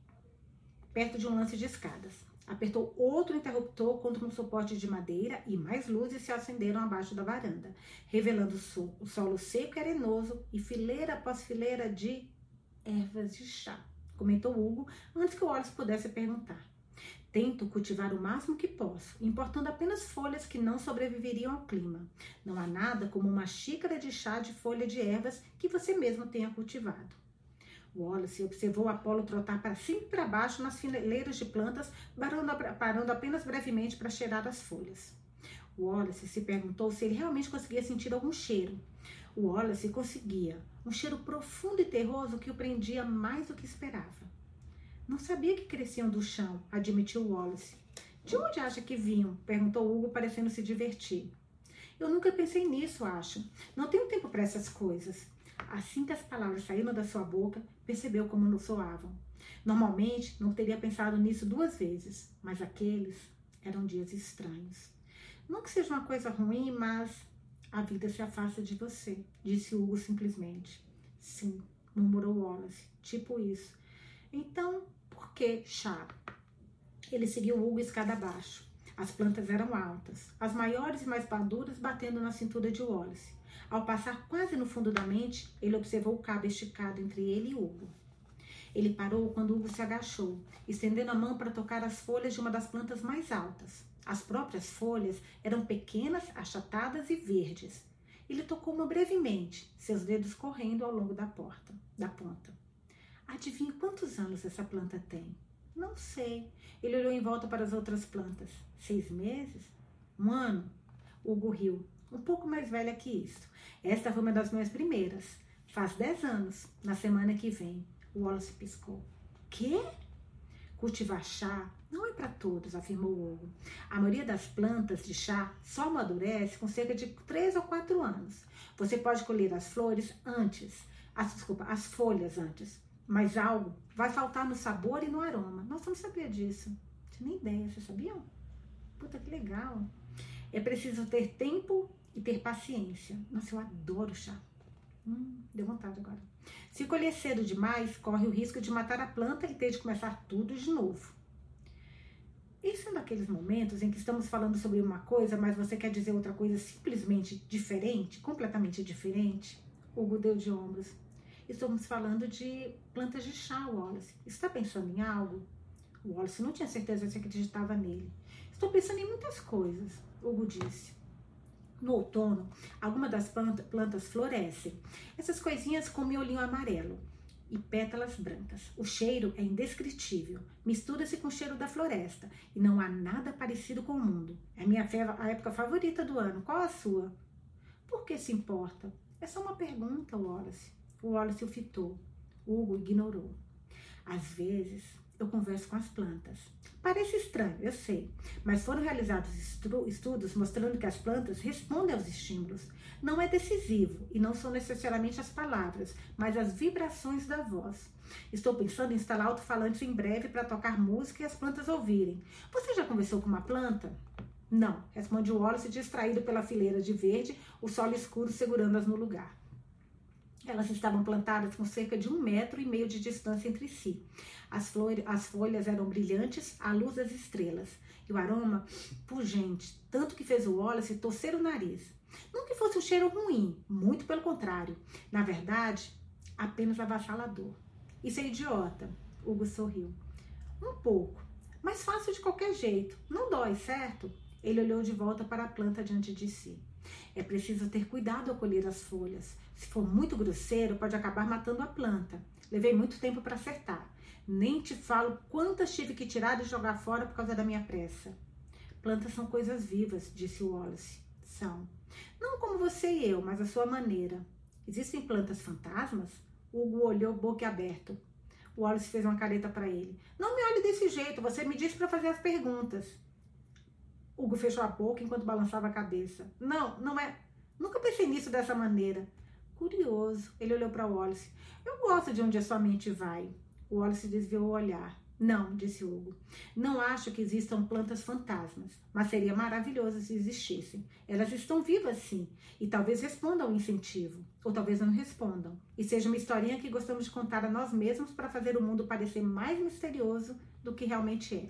perto de um lance de escadas. Apertou outro interruptor contra um suporte de madeira e mais luzes se acenderam abaixo da varanda, revelando o solo seco e arenoso e fileira após fileira de ervas de chá, comentou Hugo antes que o Wallace pudesse perguntar. Tento cultivar o máximo que posso, importando apenas folhas que não sobreviveriam ao clima. Não há nada como uma xícara de chá de folha de ervas que você mesmo tenha cultivado. Wallace observou Apolo trotar para cima e para baixo nas fileiras de plantas, parando, apenas brevemente para cheirar as folhas. Wallace se perguntou se ele realmente conseguia sentir algum cheiro. Wallace conseguia, um cheiro profundo e terroso que o prendia mais do que esperava. Não sabia que cresciam do chão, admitiu Wallace. De onde acha que vinham? perguntou Hugo, parecendo se divertir. Eu nunca pensei nisso, acho. Não tenho tempo para essas coisas. Assim que as palavras saíram da sua boca, percebeu como não soavam. Normalmente não teria pensado nisso duas vezes, mas aqueles eram dias estranhos. Não que seja uma coisa ruim, mas a vida se afasta de você, disse Hugo simplesmente. Sim, murmurou Wallace, tipo isso. Então, chá? Ele seguiu Hugo escada abaixo. As plantas eram altas, as maiores e mais maduras batendo na cintura de Wallace. Ao passar quase no fundo da mente, ele observou o cabo esticado entre ele e Hugo. Ele parou quando Hugo se agachou, estendendo a mão para tocar as folhas de uma das plantas mais altas. As próprias folhas eram pequenas, achatadas e verdes. Ele tocou uma brevemente, seus dedos correndo ao longo da porta, da ponta. Adivinhe quantos anos essa planta tem? Não sei. Ele olhou em volta para as outras plantas. Seis meses? Um ano? Hugo riu. Um pouco mais velha que isso. Esta foi uma das minhas primeiras. Faz dez anos, na semana que vem. Wallace piscou. Quê? Cultivar chá não é para todos, afirmou Hugo. A maioria das plantas de chá só amadurece com cerca de três ou quatro anos. Você pode colher as flores antes, as, desculpa, as folhas antes, mas algo vai faltar no sabor e no aroma. Eu não sabia disso. Não tinha nem ideia, vocês sabiam? Puta que legal. É preciso ter tempo e ter paciência. Nossa, eu adoro chá. Hum, deu vontade agora. Se colher cedo demais, corre o risco de matar a planta e ter de começar tudo de novo. Isso é daqueles momentos em que estamos falando sobre uma coisa, mas você quer dizer outra coisa simplesmente diferente, completamente diferente? Hugo deu de ombros. Estamos falando de plantas de chá, Wallace. Está pensando em algo? Wallace não tinha certeza se acreditava nele. Estou pensando em muitas coisas, Hugo disse. No outono, algumas das plantas florescem. Essas coisinhas com miolinho amarelo e pétalas brancas. O cheiro é indescritível. Mistura-se com o cheiro da floresta e não há nada parecido com o mundo. É a minha a época favorita do ano. Qual a sua? Por que se importa? É só uma pergunta, Wallace. O Wallace o fitou. Hugo ignorou. Às vezes, eu converso com as plantas. Parece estranho, eu sei, mas foram realizados estudos mostrando que as plantas respondem aos estímulos. Não é decisivo e não são necessariamente as palavras, mas as vibrações da voz. Estou pensando em instalar alto-falantes em breve para tocar música e as plantas ouvirem. Você já conversou com uma planta? Não, responde o Wallace, distraído pela fileira de verde, o sol escuro segurando-as no lugar. Elas estavam plantadas com cerca de um metro e meio de distância entre si. As, flores, as folhas eram brilhantes à luz das estrelas e o aroma pungente, tanto que fez o Wallace torcer o nariz. Não que fosse um cheiro ruim, muito pelo contrário. Na verdade, apenas avassalador. Isso é idiota, Hugo sorriu. Um pouco, mas fácil de qualquer jeito. Não dói, certo? Ele olhou de volta para a planta diante de si. É preciso ter cuidado ao colher as folhas. Se for muito grosseiro, pode acabar matando a planta. Levei muito tempo para acertar. Nem te falo quantas tive que tirar e jogar fora por causa da minha pressa. Plantas são coisas vivas, disse Wallace. São. Não como você e eu, mas a sua maneira. Existem plantas fantasmas? Hugo olhou boca aberto. Wallace fez uma careta para ele. Não me olhe desse jeito, você me disse para fazer as perguntas. Hugo fechou a boca enquanto balançava a cabeça. Não, não é. Nunca pensei nisso dessa maneira. Curioso. Ele olhou para Wallace. Eu gosto de onde a sua mente vai. O Wallace desviou o olhar. Não, disse Hugo. Não acho que existam plantas fantasmas, mas seria maravilhoso se existissem. Elas estão vivas sim, e talvez respondam ao incentivo, ou talvez não respondam, e seja uma historinha que gostamos de contar a nós mesmos para fazer o mundo parecer mais misterioso do que realmente é.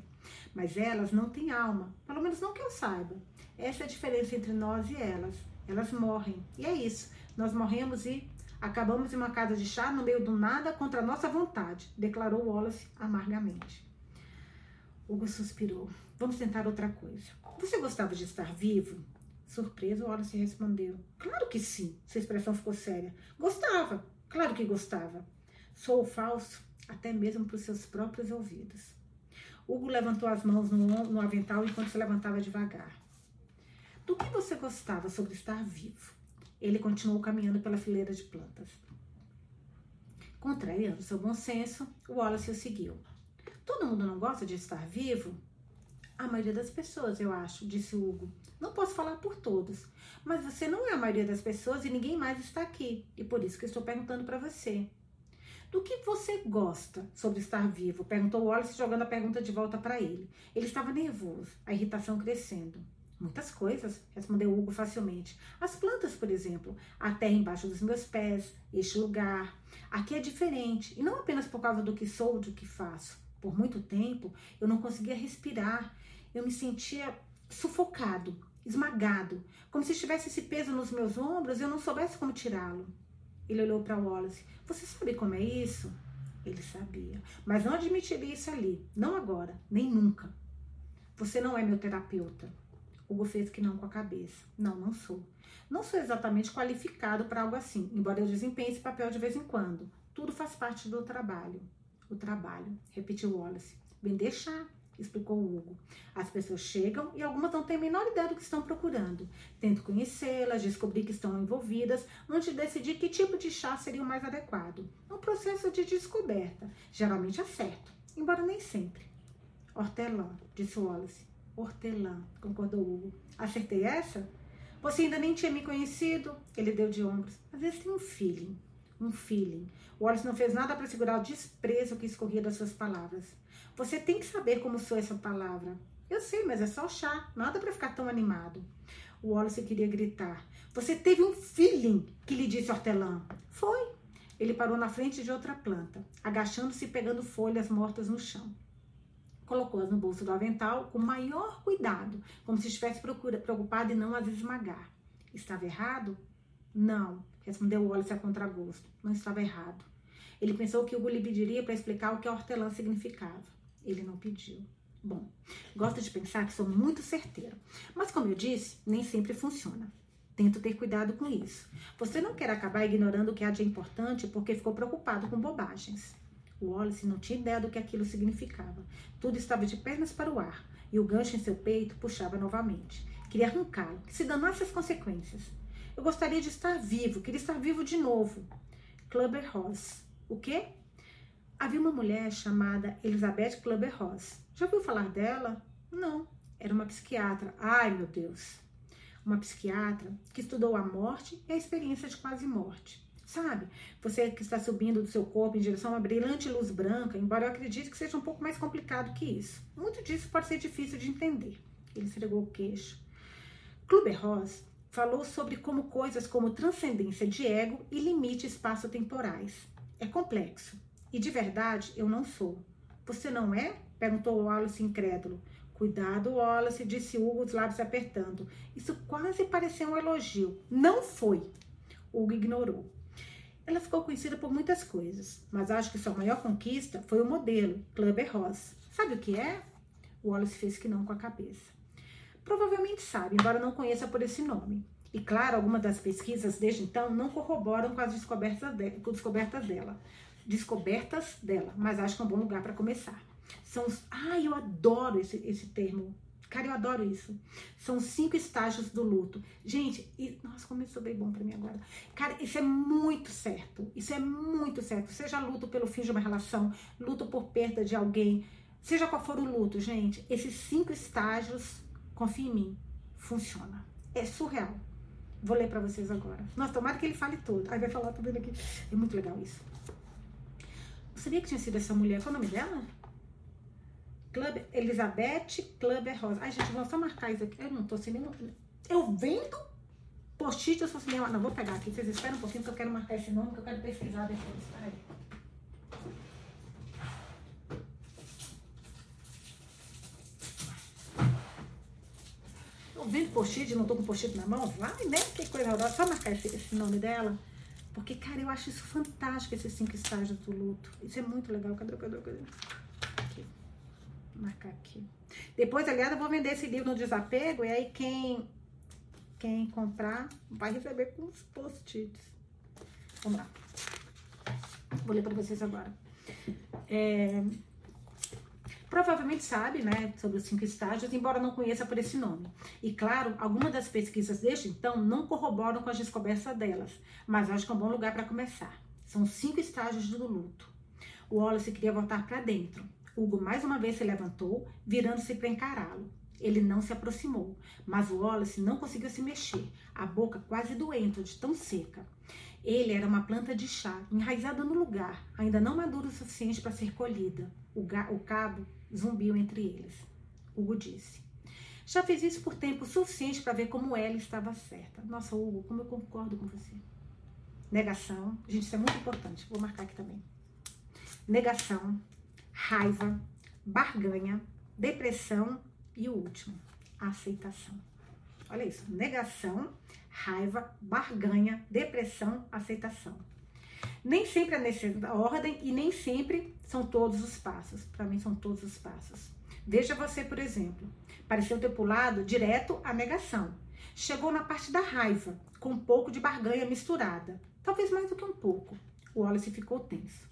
Mas elas não têm alma, pelo menos não que eu saiba. Essa é a diferença entre nós e elas. Elas morrem, e é isso. Nós morremos e acabamos em uma casa de chá no meio do nada contra a nossa vontade, declarou Wallace amargamente. Hugo suspirou. Vamos tentar outra coisa. Você gostava de estar vivo? Surpreso, Wallace respondeu. Claro que sim. Sua expressão ficou séria. Gostava. Claro que gostava. Sou falso até mesmo para os seus próprios ouvidos. Hugo levantou as mãos no, no avental enquanto se levantava devagar. Do que você gostava sobre estar vivo? Ele continuou caminhando pela fileira de plantas. Contrariando seu bom senso, Wallace o seguiu. Todo mundo não gosta de estar vivo? A maioria das pessoas, eu acho, disse Hugo. Não posso falar por todos, mas você não é a maioria das pessoas e ninguém mais está aqui, e por isso que estou perguntando para você. Do que você gosta sobre estar vivo? Perguntou Wallace, jogando a pergunta de volta para ele. Ele estava nervoso, a irritação crescendo. Muitas coisas, respondeu Hugo facilmente. As plantas, por exemplo, a terra embaixo dos meus pés, este lugar. Aqui é diferente, e não apenas por causa do que sou, do que faço. Por muito tempo, eu não conseguia respirar. Eu me sentia sufocado, esmagado, como se estivesse esse peso nos meus ombros e eu não soubesse como tirá-lo. Ele olhou para Wallace. Você sabe como é isso? Ele sabia, mas não admitiria isso ali, não agora, nem nunca. Você não é meu terapeuta. Hugo fez que não com a cabeça. Não, não sou. Não sou exatamente qualificado para algo assim, embora eu desempenhe esse papel de vez em quando. Tudo faz parte do trabalho. O trabalho, repetiu Wallace. Vender chá, explicou Hugo. As pessoas chegam e algumas não têm a menor ideia do que estão procurando. Tento conhecê-las, descobrir que estão envolvidas, antes de decidir que tipo de chá seria o mais adequado. É um processo de descoberta. Geralmente é certo, embora nem sempre. Hortelã, disse Wallace. Hortelã, concordou Hugo. Acertei essa? Você ainda nem tinha me conhecido? Ele deu de ombros. Às vezes tem um feeling. Um feeling. Wallace não fez nada para segurar o desprezo que escorria das suas palavras. Você tem que saber como sou essa palavra. Eu sei, mas é só chá, nada para ficar tão animado. O Wallace queria gritar. Você teve um feeling que lhe disse hortelã. Foi. Ele parou na frente de outra planta, agachando-se e pegando folhas mortas no chão. Colocou-as no bolso do avental com maior cuidado, como se estivesse preocupado em não as esmagar. Estava errado? Não, respondeu Wallace a contragosto. Não estava errado. Ele pensou que Hugo lhe pediria para explicar o que a hortelã significava. Ele não pediu. Bom, gosto de pensar que sou muito certeiro, mas como eu disse, nem sempre funciona. Tento ter cuidado com isso. Você não quer acabar ignorando o que há de importante porque ficou preocupado com bobagens. O Wallace não tinha ideia do que aquilo significava. Tudo estava de pernas para o ar e o gancho em seu peito puxava novamente. Queria arrancá-lo, que se danasse as consequências. Eu gostaria de estar vivo, queria estar vivo de novo. Clubber Ross. O quê? Havia uma mulher chamada Elizabeth Clubber Ross. Já ouviu falar dela? Não. Era uma psiquiatra. Ai, meu Deus. Uma psiquiatra que estudou a morte e a experiência de quase morte. Sabe? Você que está subindo do seu corpo em direção a uma brilhante luz branca, embora eu acredite que seja um pouco mais complicado que isso. Muito disso pode ser difícil de entender. Ele esfregou o queixo. Clubber Ross falou sobre como coisas como transcendência de ego e limite espaço-temporais. É complexo, e de verdade, eu não sou. Você não é? Perguntou Wallace incrédulo. Cuidado, Wallace, disse Hugo, os lábios apertando. Isso quase pareceu um elogio. Não foi. Hugo ignorou. Ela ficou conhecida por muitas coisas, mas acho que sua maior conquista foi o modelo, Clubber Ross. Sabe o que é? Wallace fez que não com a cabeça. Provavelmente sabe, embora não conheça por esse nome. E claro, algumas das pesquisas desde então não corroboram com as descobertas, de, com descobertas dela descobertas dela, mas acho que é um bom lugar para começar. São os. Ai, eu adoro esse, esse termo. Cara, eu adoro isso. São cinco estágios do luto. Gente, e, nossa, começou bem bom para mim agora. Cara, isso é muito certo. Isso é muito certo. Seja luto pelo fim de uma relação, luto por perda de alguém, seja qual for o luto, gente, esses cinco estágios, confia em mim, funciona. É surreal. Vou ler para vocês agora. Nossa, tomara que ele fale tudo. Aí vai falar tudo aqui. É muito legal isso sabia que tinha sido essa mulher. Qual é o nome dela? Club, Elizabeth Clubber Rosa. Ai, gente, vou só marcar isso aqui. Eu não tô sem nenhum. Eu vendo post-it, eu sou assim. Não, vou pegar aqui. Vocês esperam um pouquinho que eu quero marcar esse nome, que eu quero pesquisar depois. Peraí. Tô vendo post-it, não tô com post-it na mão? Vai, né? Que coisa horrorosa. Só marcar esse, esse nome dela. Porque, cara, eu acho isso fantástico, esses cinco estágios do luto. Isso é muito legal. Cadê, cadê, cadê? Aqui. Vou marcar aqui. Depois, aliás, eu vou vender esse livro no desapego. E aí, quem, quem comprar vai receber com os post-its. Vamos lá. Vou ler para vocês agora. É, provavelmente sabe, né, sobre os cinco estágios, embora não conheça por esse nome. E claro, algumas das pesquisas desde então não corroboram com as descobertas delas, mas acho que é um bom lugar para começar. São cinco estágios do luto. O Wallace queria voltar para dentro. Hugo mais uma vez se levantou, virando-se para encará-lo. Ele não se aproximou, mas o Wallace não conseguiu se mexer, a boca quase doente de tão seca. Ele era uma planta de chá, enraizada no lugar, ainda não madura o suficiente para ser colhida. O, o cabo zumbiu entre eles. Hugo disse: Já fez isso por tempo suficiente para ver como ela estava certa. Nossa, Hugo, como eu concordo com você. Negação, gente, isso é muito importante, vou marcar aqui também. Negação, raiva, barganha, depressão e o último, aceitação. Olha isso, negação, raiva, barganha, depressão, aceitação. Nem sempre é nessa ordem e nem sempre são todos os passos. Para mim são todos os passos. Veja você, por exemplo, pareceu ter pulado direto à negação. Chegou na parte da raiva, com um pouco de barganha misturada. Talvez mais do que um pouco. O Wallace ficou tenso.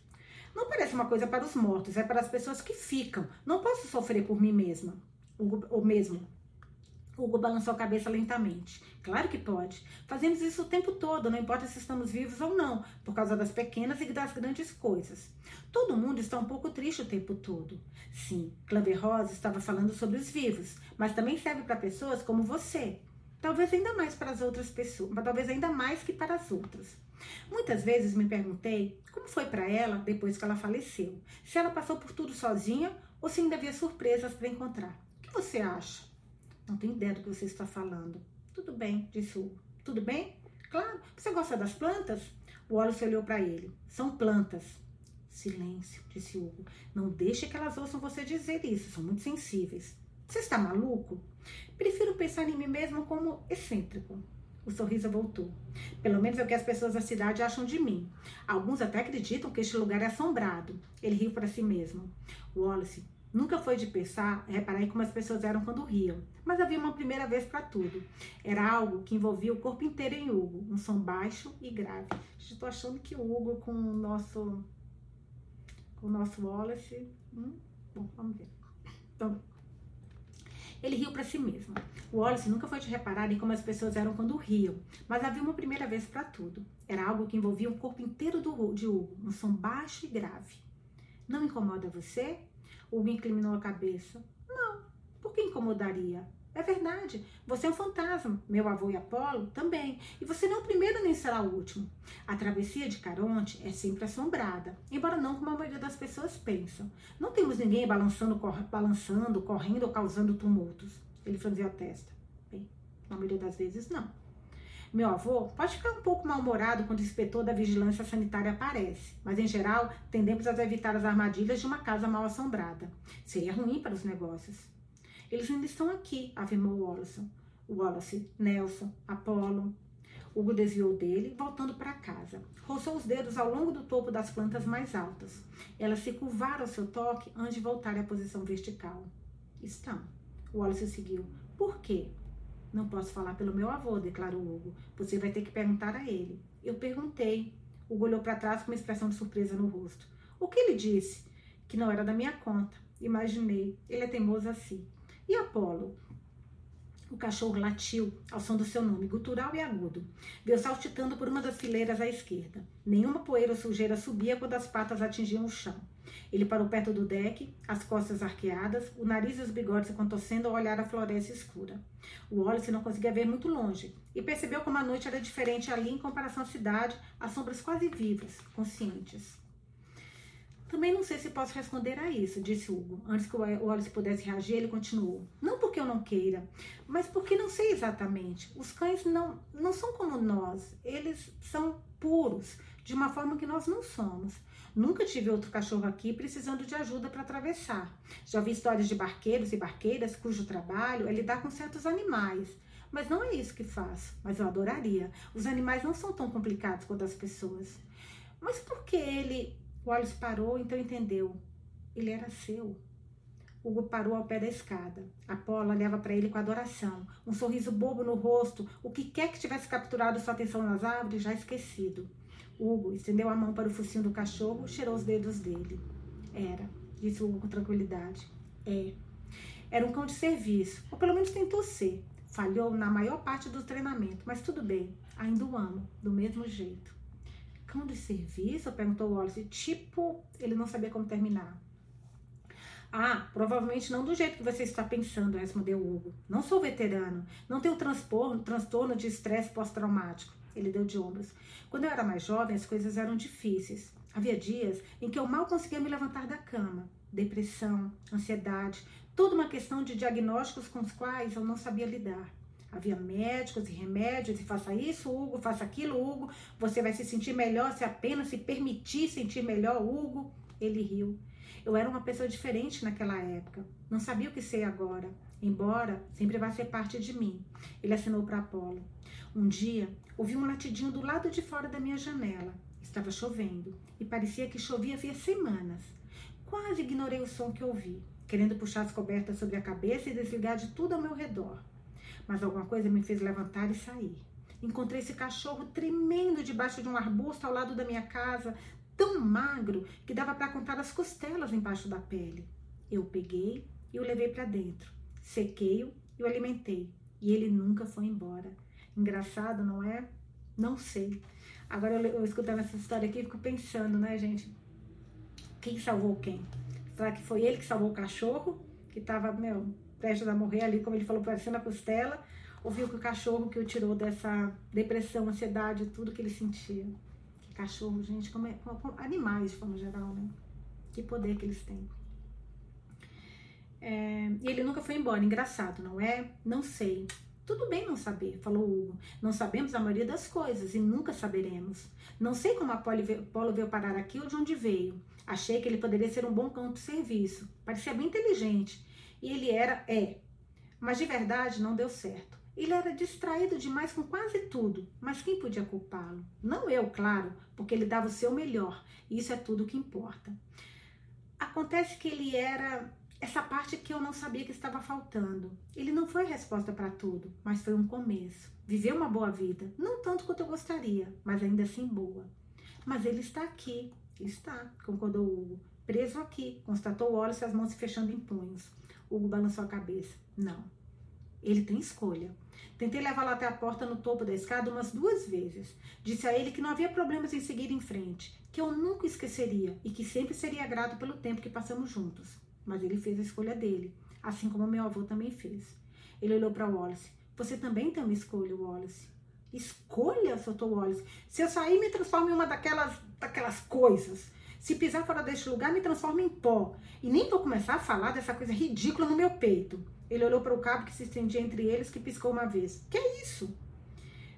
Não parece uma coisa para os mortos, é para as pessoas que ficam. Não posso sofrer por mim mesma. O mesmo. Hugo balançou a cabeça lentamente. Claro que pode. Fazemos isso o tempo todo, não importa se estamos vivos ou não, por causa das pequenas e das grandes coisas. Todo mundo está um pouco triste o tempo todo. Sim, Clever Rosa estava falando sobre os vivos, mas também serve para pessoas como você. Talvez ainda mais para as outras pessoas, talvez ainda mais que para as outras. Muitas vezes me perguntei como foi para ela depois que ela faleceu. Se ela passou por tudo sozinha ou se ainda havia surpresas para encontrar. O que você acha? Não tenho ideia do que você está falando. Tudo bem, disse Hugo. Tudo bem? Claro. Você gosta das plantas? O Wallace olhou para ele. São plantas. Silêncio, disse Hugo. Não deixe que elas ouçam você dizer isso. São muito sensíveis. Você está maluco? Prefiro pensar em mim mesmo como excêntrico. O sorriso voltou. Pelo menos é o que as pessoas da cidade acham de mim. Alguns até acreditam que este lugar é assombrado. Ele riu para si mesmo. Wallace Nunca foi de pensar, reparar como as pessoas eram quando riam, mas havia uma primeira vez para tudo. Era algo que envolvia o corpo inteiro em Hugo, um som baixo e grave. Estou achando que o Hugo com o nosso, com o nosso Wallace, hum? bom, vamos ver. Então, ele riu para si mesmo. O Wallace nunca foi de reparar em como as pessoas eram quando riam, mas havia uma primeira vez para tudo. Era algo que envolvia o corpo inteiro do, de Hugo, um som baixo e grave. Não incomoda você? Hugo inclinou a cabeça. Não, por que incomodaria? É verdade, você é um fantasma. Meu avô e Apolo também. E você não é o primeiro nem será o último. A travessia de Caronte é sempre assombrada, embora não como a maioria das pessoas pensam. Não temos ninguém balançando, cor balançando correndo ou causando tumultos. Ele franziu a testa. Bem, na maioria das vezes, não. Meu avô pode ficar um pouco mal-humorado quando o inspetor da vigilância sanitária aparece, mas em geral tendemos a evitar as armadilhas de uma casa mal assombrada. Seria ruim para os negócios. Eles ainda estão aqui, afirmou Wallace. Wallace, Nelson, Apollo. Hugo desviou dele, voltando para casa. Roçou os dedos ao longo do topo das plantas mais altas. Elas se curvaram ao seu toque antes de voltar à posição vertical. Estão. Wallace seguiu. Por quê? Não posso falar pelo meu avô, declarou Hugo. Você vai ter que perguntar a ele. Eu perguntei. Hugo olhou para trás com uma expressão de surpresa no rosto. O que ele disse? Que não era da minha conta. Imaginei. Ele é teimoso assim. E Apolo? O cachorro latiu ao som do seu nome, gutural e agudo. Veio saltitando por uma das fileiras à esquerda. Nenhuma poeira ou sujeira subia quando as patas atingiam o chão. Ele parou perto do deck, as costas arqueadas, o nariz e os bigodes contorcendo ao olhar a floresta escura. O Wallace não conseguia ver muito longe e percebeu como a noite era diferente ali em comparação à cidade, as sombras quase vivas, conscientes. Também não sei se posso responder a isso, disse Hugo. Antes que o Wallace pudesse reagir, ele continuou. Não porque eu não queira, mas porque não sei exatamente. Os cães não, não são como nós. Eles são puros, de uma forma que nós não somos. Nunca tive outro cachorro aqui precisando de ajuda para atravessar. Já vi histórias de barqueiros e barqueiras cujo trabalho é lidar com certos animais. Mas não é isso que faço. Mas eu adoraria. Os animais não são tão complicados quanto as pessoas. Mas por que ele. Wallace parou, então entendeu. Ele era seu. Hugo parou ao pé da escada. Apolo olhava para ele com adoração, um sorriso bobo no rosto, o que quer que tivesse capturado sua atenção nas árvores já esquecido. Hugo estendeu a mão para o focinho do cachorro, cheirou os dedos dele. Era, disse Hugo com tranquilidade. É. Era um cão de serviço, ou pelo menos tentou ser. Falhou na maior parte do treinamento, mas tudo bem, ainda o amo, do mesmo jeito. Cão de serviço? perguntou Wallace. Tipo, ele não sabia como terminar. Ah, provavelmente não do jeito que você está pensando, respondeu Hugo. Não sou veterano, não tenho transtorno, transtorno de estresse pós-traumático. Ele deu de ombros. Quando eu era mais jovem, as coisas eram difíceis. Havia dias em que eu mal conseguia me levantar da cama. Depressão, ansiedade, toda uma questão de diagnósticos com os quais eu não sabia lidar. Havia médicos e remédios, e faça isso, Hugo, faça aquilo, Hugo. Você vai se sentir melhor se apenas se permitir sentir melhor, Hugo. Ele riu. Eu era uma pessoa diferente naquela época. Não sabia o que sei agora, embora sempre vá ser parte de mim. Ele assinou para Apolo. Um dia, ouvi um latidinho do lado de fora da minha janela. Estava chovendo e parecia que chovia havia semanas. Quase ignorei o som que ouvi, querendo puxar as cobertas sobre a cabeça e desligar de tudo ao meu redor mas alguma coisa me fez levantar e sair. Encontrei esse cachorro tremendo debaixo de um arbusto ao lado da minha casa, tão magro que dava para contar as costelas embaixo da pele. Eu peguei e o levei para dentro, sequei-o e o alimentei, e ele nunca foi embora. Engraçado, não é? Não sei. Agora eu, eu escutando essa história aqui, fico pensando, né, gente? Quem salvou quem? Será que foi ele que salvou o cachorro? Que tava, meu, prestes a morrer ali, como ele falou, parecendo a costela, ouviu que o cachorro que o tirou dessa depressão, ansiedade, tudo que ele sentia. Que cachorro, gente, como, é, como animais de forma geral, né? Que poder que eles têm. É, e ele nunca foi embora, engraçado, não é? Não sei. Tudo bem não saber, falou Hugo. Não sabemos a maioria das coisas e nunca saberemos. Não sei como Apolo veio parar aqui ou de onde veio. Achei que ele poderia ser um bom campo de serviço. Parecia bem inteligente e ele era, é. Mas de verdade não deu certo. Ele era distraído demais com quase tudo, mas quem podia culpá-lo? Não eu, claro, porque ele dava o seu melhor, e isso é tudo que importa. Acontece que ele era essa parte que eu não sabia que estava faltando. Ele não foi a resposta para tudo, mas foi um começo. Viveu uma boa vida, não tanto quanto eu gostaria, mas ainda assim boa. Mas ele está aqui, está, concordou Hugo. Preso aqui, constatou Wallace, as mãos se fechando em punhos. Hugo balançou a cabeça. Não. Ele tem escolha. Tentei levá-lo até a porta no topo da escada umas duas vezes. Disse a ele que não havia problemas em seguir em frente, que eu nunca esqueceria e que sempre seria grato pelo tempo que passamos juntos. Mas ele fez a escolha dele, assim como meu avô também fez. Ele olhou para Wallace. Você também tem uma escolha, Wallace. Escolha? soltou Wallace. Se eu sair, me transformo em uma daquelas, daquelas coisas. Se pisar fora deste lugar, me transforma em pó. E nem vou começar a falar dessa coisa ridícula no meu peito. Ele olhou para o cabo que se estendia entre eles, que piscou uma vez. Que é isso?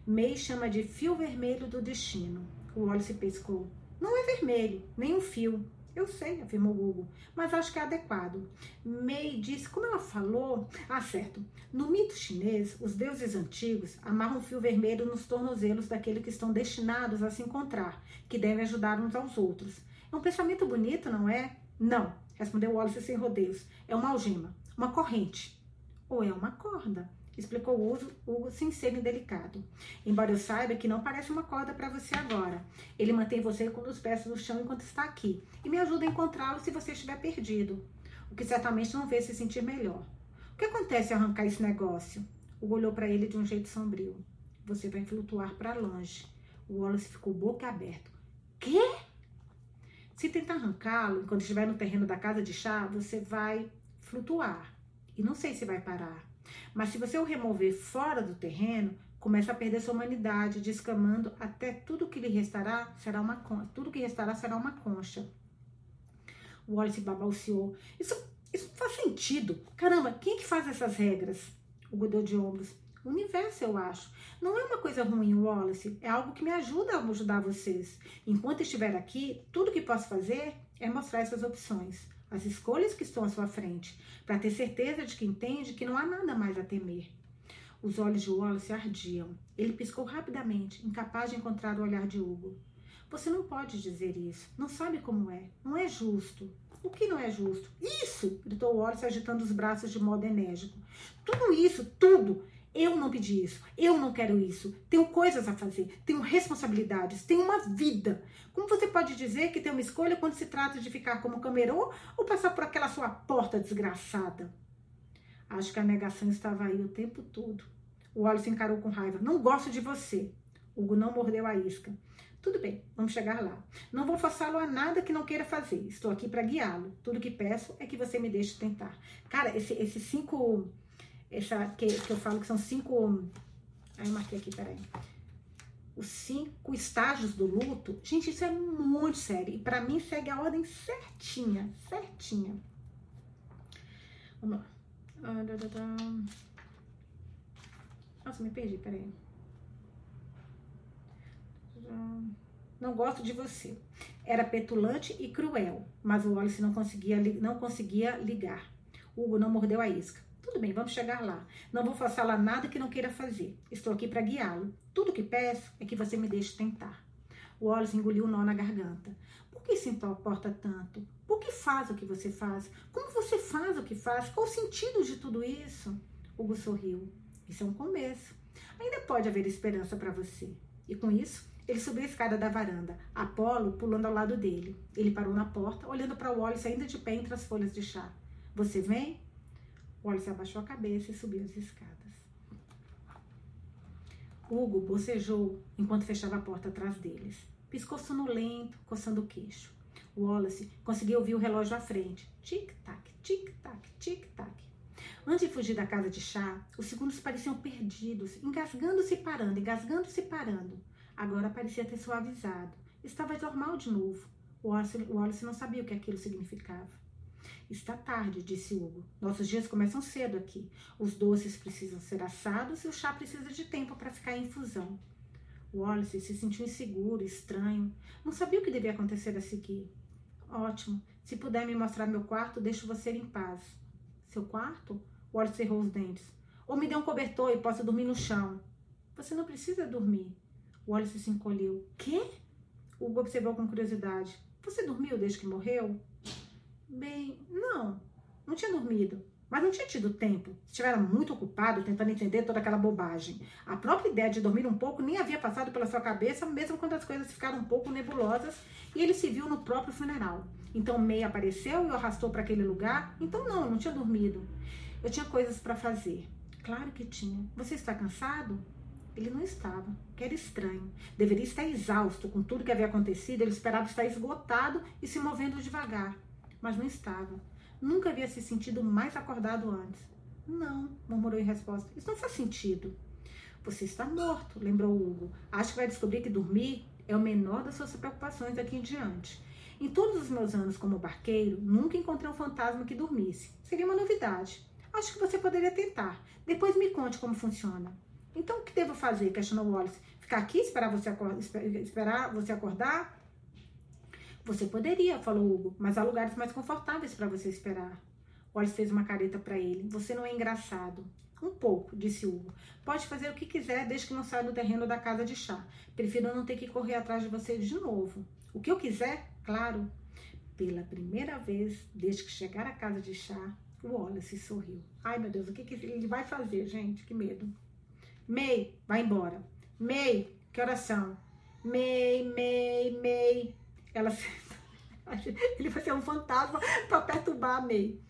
May chama de fio vermelho do destino. O Wallace pescou. Não é vermelho, nem um fio. Eu sei, afirmou Hugo, mas acho que é adequado. May disse, como ela falou. Ah, certo. No mito chinês, os deuses antigos amarram um fio vermelho nos tornozelos daqueles que estão destinados a se encontrar, que devem ajudar uns aos outros. É um pensamento bonito, não é? Não, respondeu Wallace sem rodeios. É uma algema, uma corrente. Ou é uma corda, explicou Hugo, Hugo sem ser indelicado. Embora eu saiba que não parece uma corda para você agora. Ele mantém você com os pés no chão enquanto está aqui e me ajuda a encontrá-lo se você estiver perdido. O que certamente não vê se sentir melhor. O que acontece ao arrancar esse negócio? Hugo olhou para ele de um jeito sombrio. Você vai flutuar para longe. O Wallace ficou boca aberta. Quê? Se tentar arrancá-lo enquanto estiver no terreno da casa de chá, você vai flutuar. E não sei se vai parar. Mas se você o remover fora do terreno, começa a perder sua humanidade, descamando até tudo que lhe restará será uma tudo que restará será uma concha. O Wallace babalciou. Isso, isso faz sentido. Caramba, quem é que faz essas regras? O Godot de ombros. O universo, eu acho. Não é uma coisa ruim, Wallace. É algo que me ajuda a ajudar vocês. Enquanto estiver aqui, tudo que posso fazer é mostrar essas opções, as escolhas que estão à sua frente, para ter certeza de que entende que não há nada mais a temer. Os olhos de Wallace ardiam. Ele piscou rapidamente, incapaz de encontrar o olhar de Hugo. Você não pode dizer isso. Não sabe como é. Não é justo. O que não é justo? Isso! gritou Wallace, agitando os braços de modo enérgico. Tudo isso, tudo, eu não pedi isso, eu não quero isso, tenho coisas a fazer, tenho responsabilidades, tenho uma vida. Como você pode dizer que tem uma escolha quando se trata de ficar como camerô ou passar por aquela sua porta desgraçada? Acho que a negação estava aí o tempo todo. O Wallace encarou com raiva. Não gosto de você. Hugo não mordeu a isca. Tudo bem, vamos chegar lá. Não vou forçá-lo a nada que não queira fazer. Estou aqui para guiá-lo. Tudo que peço é que você me deixe tentar. Cara, esses esse cinco. Essa, que, que eu falo que são cinco. Aí eu marquei aqui, peraí. Os cinco estágios do luto. Gente, isso é muito sério. E para mim segue a ordem certinha. Certinha. Vamos lá. Ah, Nossa, me perdi, peraí. Não gosto de você. Era petulante e cruel, mas o Wallace não conseguia, não conseguia ligar. Hugo não mordeu a isca. Tudo bem, vamos chegar lá. Não vou forçá-la nada que não queira fazer. Estou aqui para guiá-lo. Tudo que peço é que você me deixe tentar. O Wallace engoliu o nó na garganta. Por que se importa tanto? Por que faz o que você faz? Como você faz o que faz? Qual o sentido de tudo isso? Hugo sorriu. Isso é um começo. Ainda pode haver esperança para você. E com isso, ele subiu a escada da varanda, Apolo pulando ao lado dele. Ele parou na porta, olhando para o Wallace ainda de pé entre as folhas de chá. Você vem? Wallace abaixou a cabeça e subiu as escadas. Hugo bocejou enquanto fechava a porta atrás deles. Piscou sonolento, coçando o queixo. Wallace conseguiu ouvir o relógio à frente. Tic-tac, tic-tac, tic-tac. Antes de fugir da casa de chá, os segundos pareciam perdidos, engasgando-se e parando, engasgando-se e parando. Agora parecia ter suavizado. Estava normal de novo. Wallace, Wallace não sabia o que aquilo significava. Está tarde, disse Hugo. Nossos dias começam cedo aqui. Os doces precisam ser assados e o chá precisa de tempo para ficar em infusão. Wallace se sentiu inseguro, estranho. Não sabia o que devia acontecer a seguir. Ótimo. Se puder me mostrar meu quarto, deixo você em paz. Seu quarto? Wallace cerrou os dentes. Ou me dê um cobertor e posso dormir no chão. Você não precisa dormir. Wallace se encolheu. Quê? Hugo observou com curiosidade. Você dormiu desde que morreu? Bem, não. Não tinha dormido. Mas não tinha tido tempo. Estivera muito ocupado tentando entender toda aquela bobagem. A própria ideia de dormir um pouco nem havia passado pela sua cabeça, mesmo quando as coisas ficaram um pouco nebulosas e ele se viu no próprio funeral. Então May apareceu e o arrastou para aquele lugar. Então não, não tinha dormido. Eu tinha coisas para fazer. Claro que tinha. Você está cansado? Ele não estava, que era estranho. Deveria estar exausto com tudo que havia acontecido. Ele esperava estar esgotado e se movendo devagar, mas não estava. Nunca havia se sentido mais acordado antes. Não, murmurou em resposta. Isso não faz sentido. Você está morto, lembrou Hugo. Acho que vai descobrir que dormir é o menor das suas preocupações daqui em diante. Em todos os meus anos como barqueiro, nunca encontrei um fantasma que dormisse. Seria uma novidade. Acho que você poderia tentar. Depois me conte como funciona. Então, o que devo fazer? Questionou Wallace. Ficar aqui esperar você, acordar? Você poderia, falou Hugo, mas há lugares mais confortáveis para você esperar. Wallace fez uma careta para ele. Você não é engraçado. Um pouco, disse Hugo. Pode fazer o que quiser desde que não saia do terreno da casa de chá. Prefiro não ter que correr atrás de você de novo. O que eu quiser, claro. Pela primeira vez, desde que chegar à casa de chá, Wallace sorriu. Ai, meu Deus, o que, que ele vai fazer, gente? Que medo. May, vai embora. May, que oração? May, May, May. Ela [laughs] ele vai ser um fantasma para perturbar a May.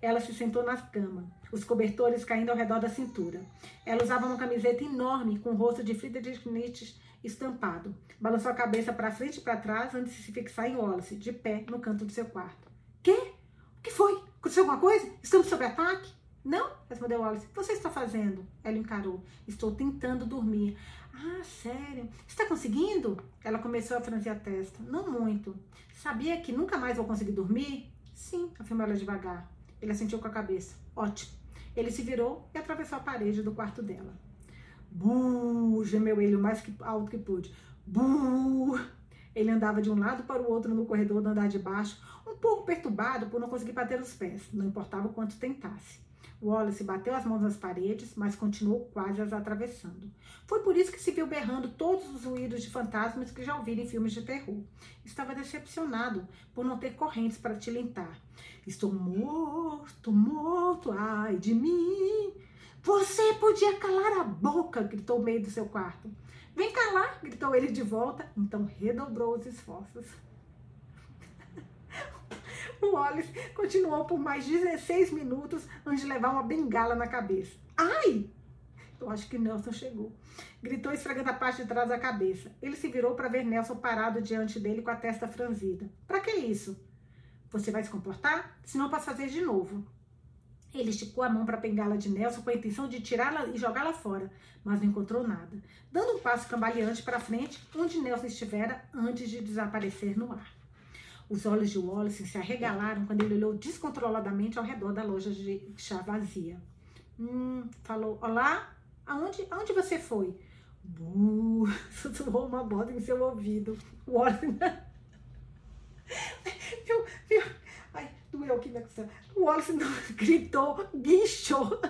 Ela se sentou na cama, os cobertores caindo ao redor da cintura. Ela usava uma camiseta enorme com o rosto de Friedrich Nietzsche estampado. Balançou a cabeça para frente e para trás antes de se fixar em Wallace, de pé no canto do seu quarto. Quê? O que foi? Aconteceu alguma coisa? Estamos sob ataque? Não, respondeu Wallace. O que você está fazendo? Ela encarou. Estou tentando dormir. Ah, sério? Está conseguindo? Ela começou a franzir a testa. Não muito. Sabia que nunca mais vou conseguir dormir? Sim, afirmou ela devagar. Ele assentiu com a cabeça. Ótimo. Ele se virou e atravessou a parede do quarto dela. Buh! gemeu ele o mais alto que pôde. Buh! Ele andava de um lado para o outro no corredor do andar de baixo, um pouco perturbado por não conseguir bater os pés, não importava o quanto tentasse. Wallace bateu as mãos nas paredes, mas continuou quase as atravessando. Foi por isso que se viu berrando todos os ruídos de fantasmas que já ouviram em filmes de terror. Estava decepcionado por não ter correntes para tilintar. Estou morto, morto, ai de mim. Você podia calar a boca, gritou o meio do seu quarto. Vem calar, gritou ele de volta, então redobrou os esforços. [laughs] O Wallace continuou por mais 16 minutos antes de levar uma bengala na cabeça. Ai! Eu acho que Nelson chegou. Gritou esfregando a parte de trás da cabeça. Ele se virou para ver Nelson parado diante dele com a testa franzida. Para que isso? Você vai se comportar? Senão posso fazer de novo. Ele esticou a mão para a bengala de Nelson com a intenção de tirá-la e jogá-la fora, mas não encontrou nada, dando um passo cambaleante para frente, onde Nelson estivera antes de desaparecer no ar. Os olhos de Wallace se arregalaram quando ele olhou descontroladamente ao redor da loja de chá vazia. Hum, falou: Olá, aonde, aonde você foi? Buh, [laughs] sussurrou uma voz em seu ouvido. Wallace. [laughs] viu, viu? Ai, doeu aqui Wallace [laughs] gritou, guinchou.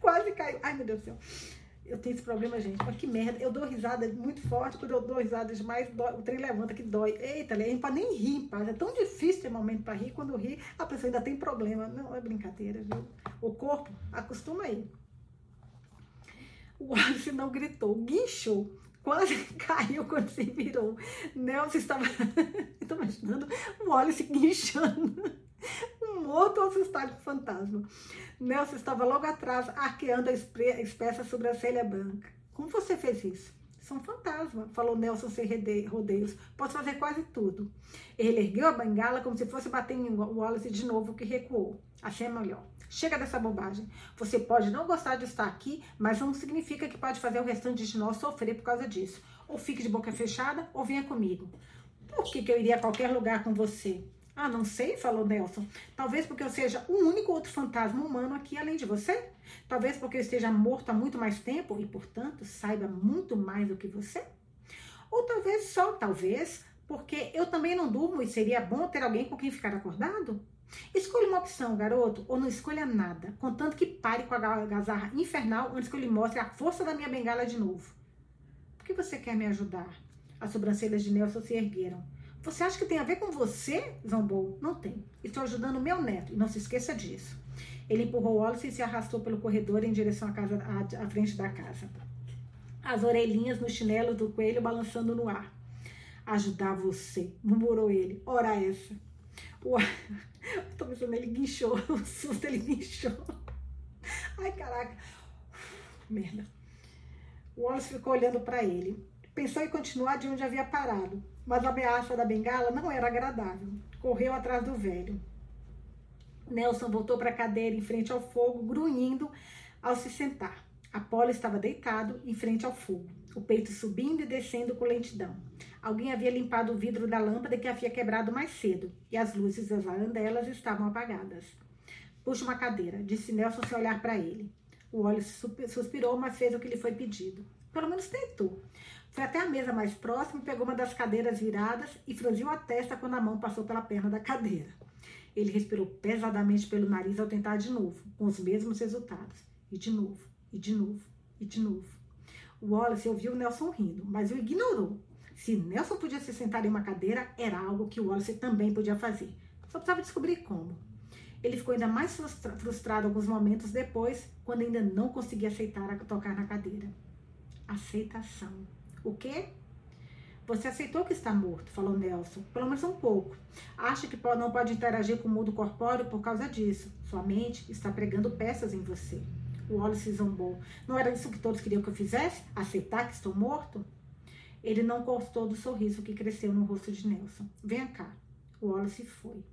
Quase caiu. Ai, meu Deus do céu. Eu tenho esse problema, gente. Olha que merda. Eu dou risada muito forte. Quando eu dou risada demais, dói, o trem levanta que dói. Eita, a gente pode nem rir, paz. É tão difícil ter momento para rir. Quando ri, a pessoa ainda tem problema. Não é brincadeira, viu? O corpo acostuma aí. O Wallace não gritou, guinchou. Quase [laughs] caiu quando se virou. Nelson estava. [laughs] Estou imaginando o Wallace guinchando. [laughs] Um morto assustado com fantasma. Nelson estava logo atrás, arqueando a espessa sobrancelha branca. Como você fez isso? Sou um fantasma, falou Nelson sem rodeios. Posso fazer quase tudo. Ele ergueu a bengala como se fosse bater em Wallace de novo, que recuou. Achei é melhor. Chega dessa bobagem. Você pode não gostar de estar aqui, mas não significa que pode fazer o restante de nós sofrer por causa disso. Ou fique de boca fechada, ou venha comigo. Por que, que eu iria a qualquer lugar com você? Ah, não sei, falou Nelson. Talvez porque eu seja o único outro fantasma humano aqui além de você? Talvez porque eu esteja morto há muito mais tempo e, portanto, saiba muito mais do que você? Ou talvez só, talvez, porque eu também não durmo e seria bom ter alguém com quem ficar acordado? Escolha uma opção, garoto, ou não escolha nada, contanto que pare com a gazarra infernal antes que eu lhe mostre a força da minha bengala de novo. Por que você quer me ajudar? As sobrancelhas de Nelson se ergueram. Você acha que tem a ver com você? zombou. Não tem. Estou ajudando meu neto e não se esqueça disso. Ele empurrou Wallace e se arrastou pelo corredor em direção à, casa, à, à frente da casa. As orelhinhas no chinelo do coelho balançando no ar. Ajudar você, murmurou ele. Ora essa. Uai, [laughs] tô pensando, ele guinchou. [laughs] O susto, ele guinchou. Ai, caraca. [sighs] Merda. O Wallace ficou olhando para ele. Pensou em continuar de onde havia parado, mas a ameaça da bengala não era agradável. Correu atrás do velho. Nelson voltou para a cadeira em frente ao fogo, grunhindo ao se sentar. Apolo estava deitado em frente ao fogo, o peito subindo e descendo com lentidão. Alguém havia limpado o vidro da lâmpada que havia quebrado mais cedo, e as luzes das varandelas estavam apagadas. Puxa uma cadeira, disse Nelson sem olhar para ele. O óleo suspirou, mas fez o que lhe foi pedido. Pelo menos tentou. Foi até a mesa mais próxima, pegou uma das cadeiras viradas e franziu a testa quando a mão passou pela perna da cadeira. Ele respirou pesadamente pelo nariz ao tentar de novo, com os mesmos resultados. E de novo, e de novo, e de novo. O Wallace ouviu Nelson rindo, mas o ignorou. Se Nelson podia se sentar em uma cadeira, era algo que o Wallace também podia fazer. Só precisava descobrir como. Ele ficou ainda mais frustrado alguns momentos depois, quando ainda não conseguia aceitar tocar na cadeira. Aceitação. O quê? Você aceitou que está morto, falou Nelson. Pelo menos um pouco. Acha que não pode interagir com o mundo corpóreo por causa disso. Sua mente está pregando peças em você. O Wallace zombou. Não era isso que todos queriam que eu fizesse? Aceitar que estou morto? Ele não gostou do sorriso que cresceu no rosto de Nelson. Venha cá. O Wallace foi.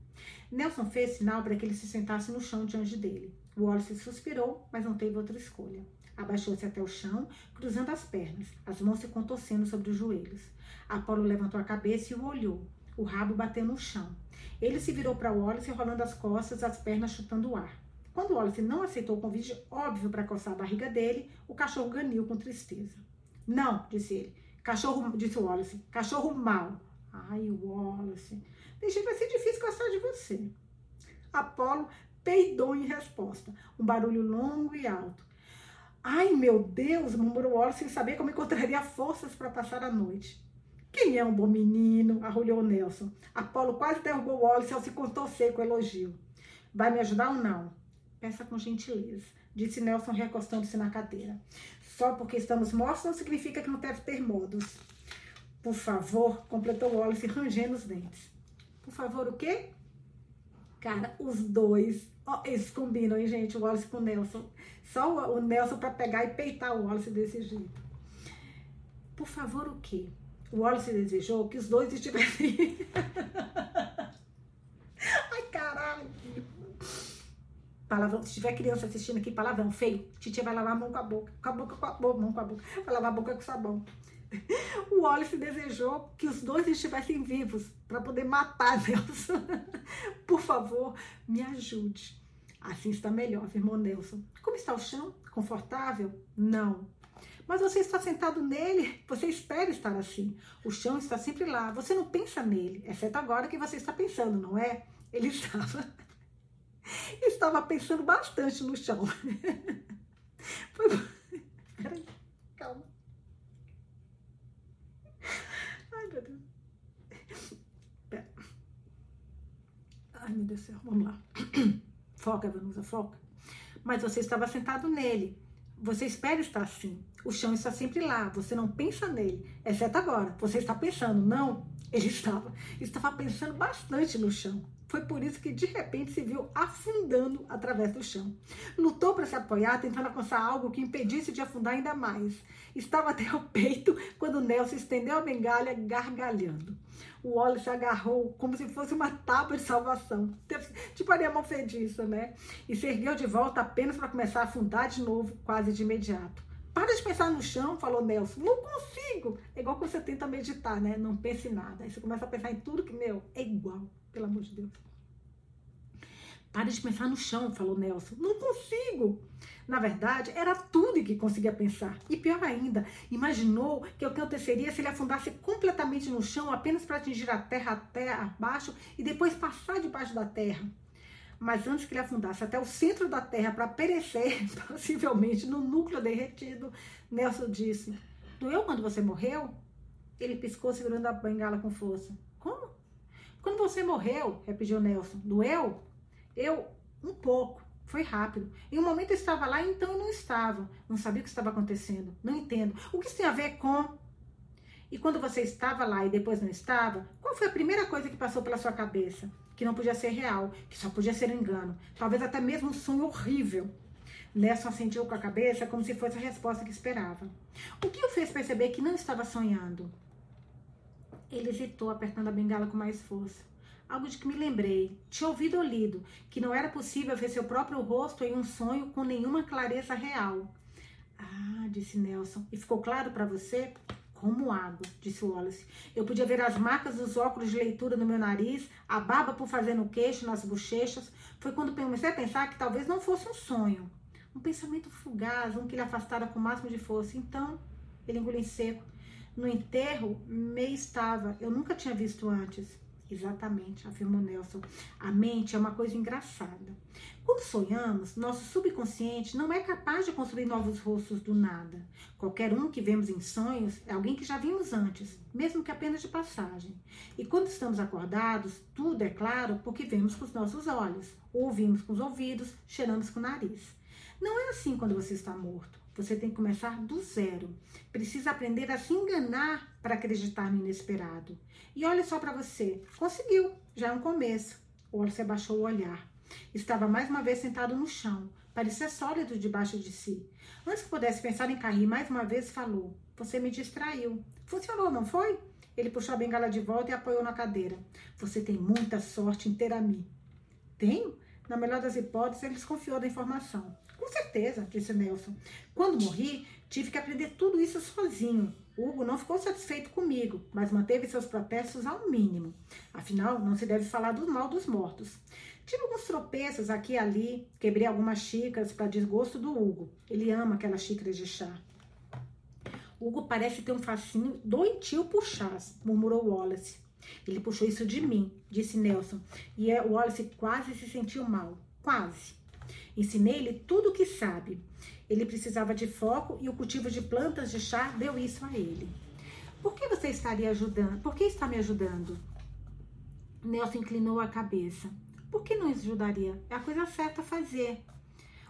Nelson fez sinal para que ele se sentasse no chão diante dele. O Wallace suspirou, mas não teve outra escolha. Abaixou-se até o chão, cruzando as pernas, as mãos se contorcendo sobre os joelhos. Apolo levantou a cabeça e o olhou. O rabo bateu no chão. Ele se virou para Wallace, rolando as costas, as pernas chutando o ar. Quando Wallace não aceitou o convite óbvio para coçar a barriga dele, o cachorro ganiu com tristeza. Não, disse ele. Cachorro, disse Wallace. Cachorro mau. Ai, Wallace. Deixei vai ser difícil gostar de você. Apolo peidou em resposta. Um barulho longo e alto. Ai, meu Deus, murmurou Wallace sem saber como encontraria forças para passar a noite. Quem é um bom menino? arrulhou Nelson. Apolo quase derrubou Wallace ao se contorcer com elogio. Vai me ajudar ou não? Peça com gentileza, disse Nelson recostando-se na cadeira. Só porque estamos mortos não significa que não deve ter modos. Por favor, completou Wallace, rangendo os dentes. Por favor, o quê? Cara, os dois, ó, eles combinam, hein, gente? O Wallace com o Nelson. Só o, o Nelson para pegar e peitar o Wallace desse jeito. Por favor, o quê? O Wallace desejou que os dois estivessem. [laughs] Ai, caralho. Palavrão, se tiver criança assistindo aqui, palavrão feio, titia vai lavar a mão com a boca, com a boca, com a boca, mão com a boca, vai lavar a boca com sabão. [laughs] O Wallace desejou que os dois estivessem vivos para poder matar Nelson. [laughs] Por favor, me ajude. Assim está melhor, afirmou Nelson. Como está o chão? Confortável? Não. Mas você está sentado nele, você espera estar assim. O chão está sempre lá, você não pensa nele, exceto agora que você está pensando, não é? Ele [laughs] estava estava pensando bastante no chão. Foi... Peraí, calma. Ai, meu Deus. Pera. Ai, meu Deus do céu, vamos lá. [clears throat] Foca, Vanusa, foca. Mas você estava sentado nele. Você espera estar assim. O chão está sempre lá, você não pensa nele, exceto agora. Você está pensando, não? Ele estava, estava pensando bastante no chão. Foi por isso que de repente se viu afundando através do chão. Lutou para se apoiar, tentando alcançar algo que impedisse de afundar ainda mais. Estava até o peito quando Nelson estendeu a bengalha gargalhando. O Wallace agarrou como se fosse uma tábua de salvação. Tipo a mão fediça, né? E se ergueu de volta apenas para começar a afundar de novo, quase de imediato. Para de pensar no chão, falou Nelson. Não consigo. É igual quando você tenta meditar, né? Não pense em nada. Aí você começa a pensar em tudo que, meu, é igual, pelo amor de Deus. Para de pensar no chão, falou Nelson. Não consigo. Na verdade, era tudo que conseguia pensar. E pior ainda, imaginou que o que aconteceria se ele afundasse completamente no chão apenas para atingir a terra até abaixo e depois passar debaixo da terra. Mas antes que ele afundasse até o centro da terra para perecer, [laughs] possivelmente no núcleo derretido, Nelson disse: Doeu quando você morreu? Ele piscou, segurando a bengala com força. Como? Quando você morreu, repetiu Nelson. Doeu? Eu, um pouco. Foi rápido. Em um momento eu estava lá, então eu não estava. Não sabia o que estava acontecendo. Não entendo. O que isso tem a ver com. E quando você estava lá e depois não estava, qual foi a primeira coisa que passou pela sua cabeça? Que não podia ser real, que só podia ser engano. Talvez até mesmo um sonho horrível. Nelson assentiu com a cabeça como se fosse a resposta que esperava. O que o fez perceber que não estava sonhando? Ele hesitou, apertando a bengala com mais força algo de que me lembrei. Tinha ouvido ou lido que não era possível ver seu próprio rosto em um sonho com nenhuma clareza real. Ah, disse Nelson. E ficou claro para você? Como água, disse Wallace. Eu podia ver as marcas dos óculos de leitura no meu nariz, a barba por fazer no queixo, nas bochechas. Foi quando comecei a pensar que talvez não fosse um sonho. Um pensamento fugaz, um que lhe afastara com o máximo de força. Então, ele engoliu em seco. No enterro, May estava. Eu nunca tinha visto antes. Exatamente, afirmou Nelson. A mente é uma coisa engraçada. Quando sonhamos, nosso subconsciente não é capaz de construir novos rostos do nada. Qualquer um que vemos em sonhos é alguém que já vimos antes, mesmo que apenas de passagem. E quando estamos acordados, tudo é claro porque vemos com os nossos olhos, ouvimos com os ouvidos, cheiramos com o nariz. Não é assim quando você está morto. Você tem que começar do zero. Precisa aprender a se enganar para acreditar no inesperado. E olha só para você, conseguiu, já é um começo. Wallace abaixou o olhar. Estava mais uma vez sentado no chão, parecia sólido debaixo de si. Antes que pudesse pensar em cair, mais uma vez falou: Você me distraiu. Funcionou, não foi? Ele puxou a bengala de volta e apoiou na cadeira. Você tem muita sorte em ter a mim. Tenho? Na melhor das hipóteses, ele desconfiou da informação. Com certeza, disse Nelson. Quando morri, tive que aprender tudo isso sozinho. Hugo não ficou satisfeito comigo, mas manteve seus protestos ao mínimo. Afinal, não se deve falar do mal dos mortos. Tive alguns tropeços aqui e ali, quebrei algumas xícaras para desgosto do Hugo. Ele ama aquelas xícaras de chá. Hugo parece ter um fascínio doentio por chás, murmurou Wallace. Ele puxou isso de mim, disse Nelson, e é, Wallace quase se sentiu mal. Quase. Ensinei-lhe tudo o que sabe. Ele precisava de foco e o cultivo de plantas de chá deu isso a ele. Por que você estaria ajudando? Por que está me ajudando? Nelson inclinou a cabeça. Por que não ajudaria? É a coisa certa a fazer.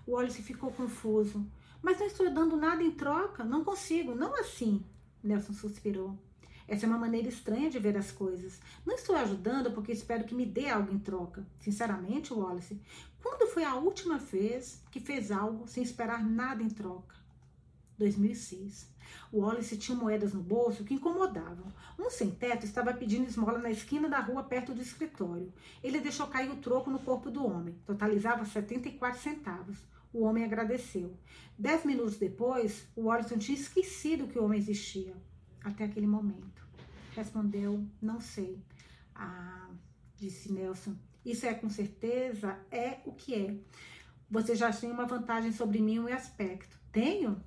O Wallace ficou confuso. Mas não estou dando nada em troca. Não consigo. Não assim. Nelson suspirou. Essa é uma maneira estranha de ver as coisas. Não estou ajudando porque espero que me dê algo em troca. Sinceramente, Wallace, quando foi a última vez que fez algo sem esperar nada em troca? 2006. O Wallace tinha moedas no bolso que incomodavam. Um sem-teto estava pedindo esmola na esquina da rua perto do escritório. Ele deixou cair o troco no corpo do homem. Totalizava 74 centavos. O homem agradeceu. Dez minutos depois, o Wallace tinha esquecido que o homem existia. Até aquele momento. Respondeu, não sei. Ah, disse Nelson. Isso é com certeza é o que é. Você já tem uma vantagem sobre mim um aspecto. Tenho?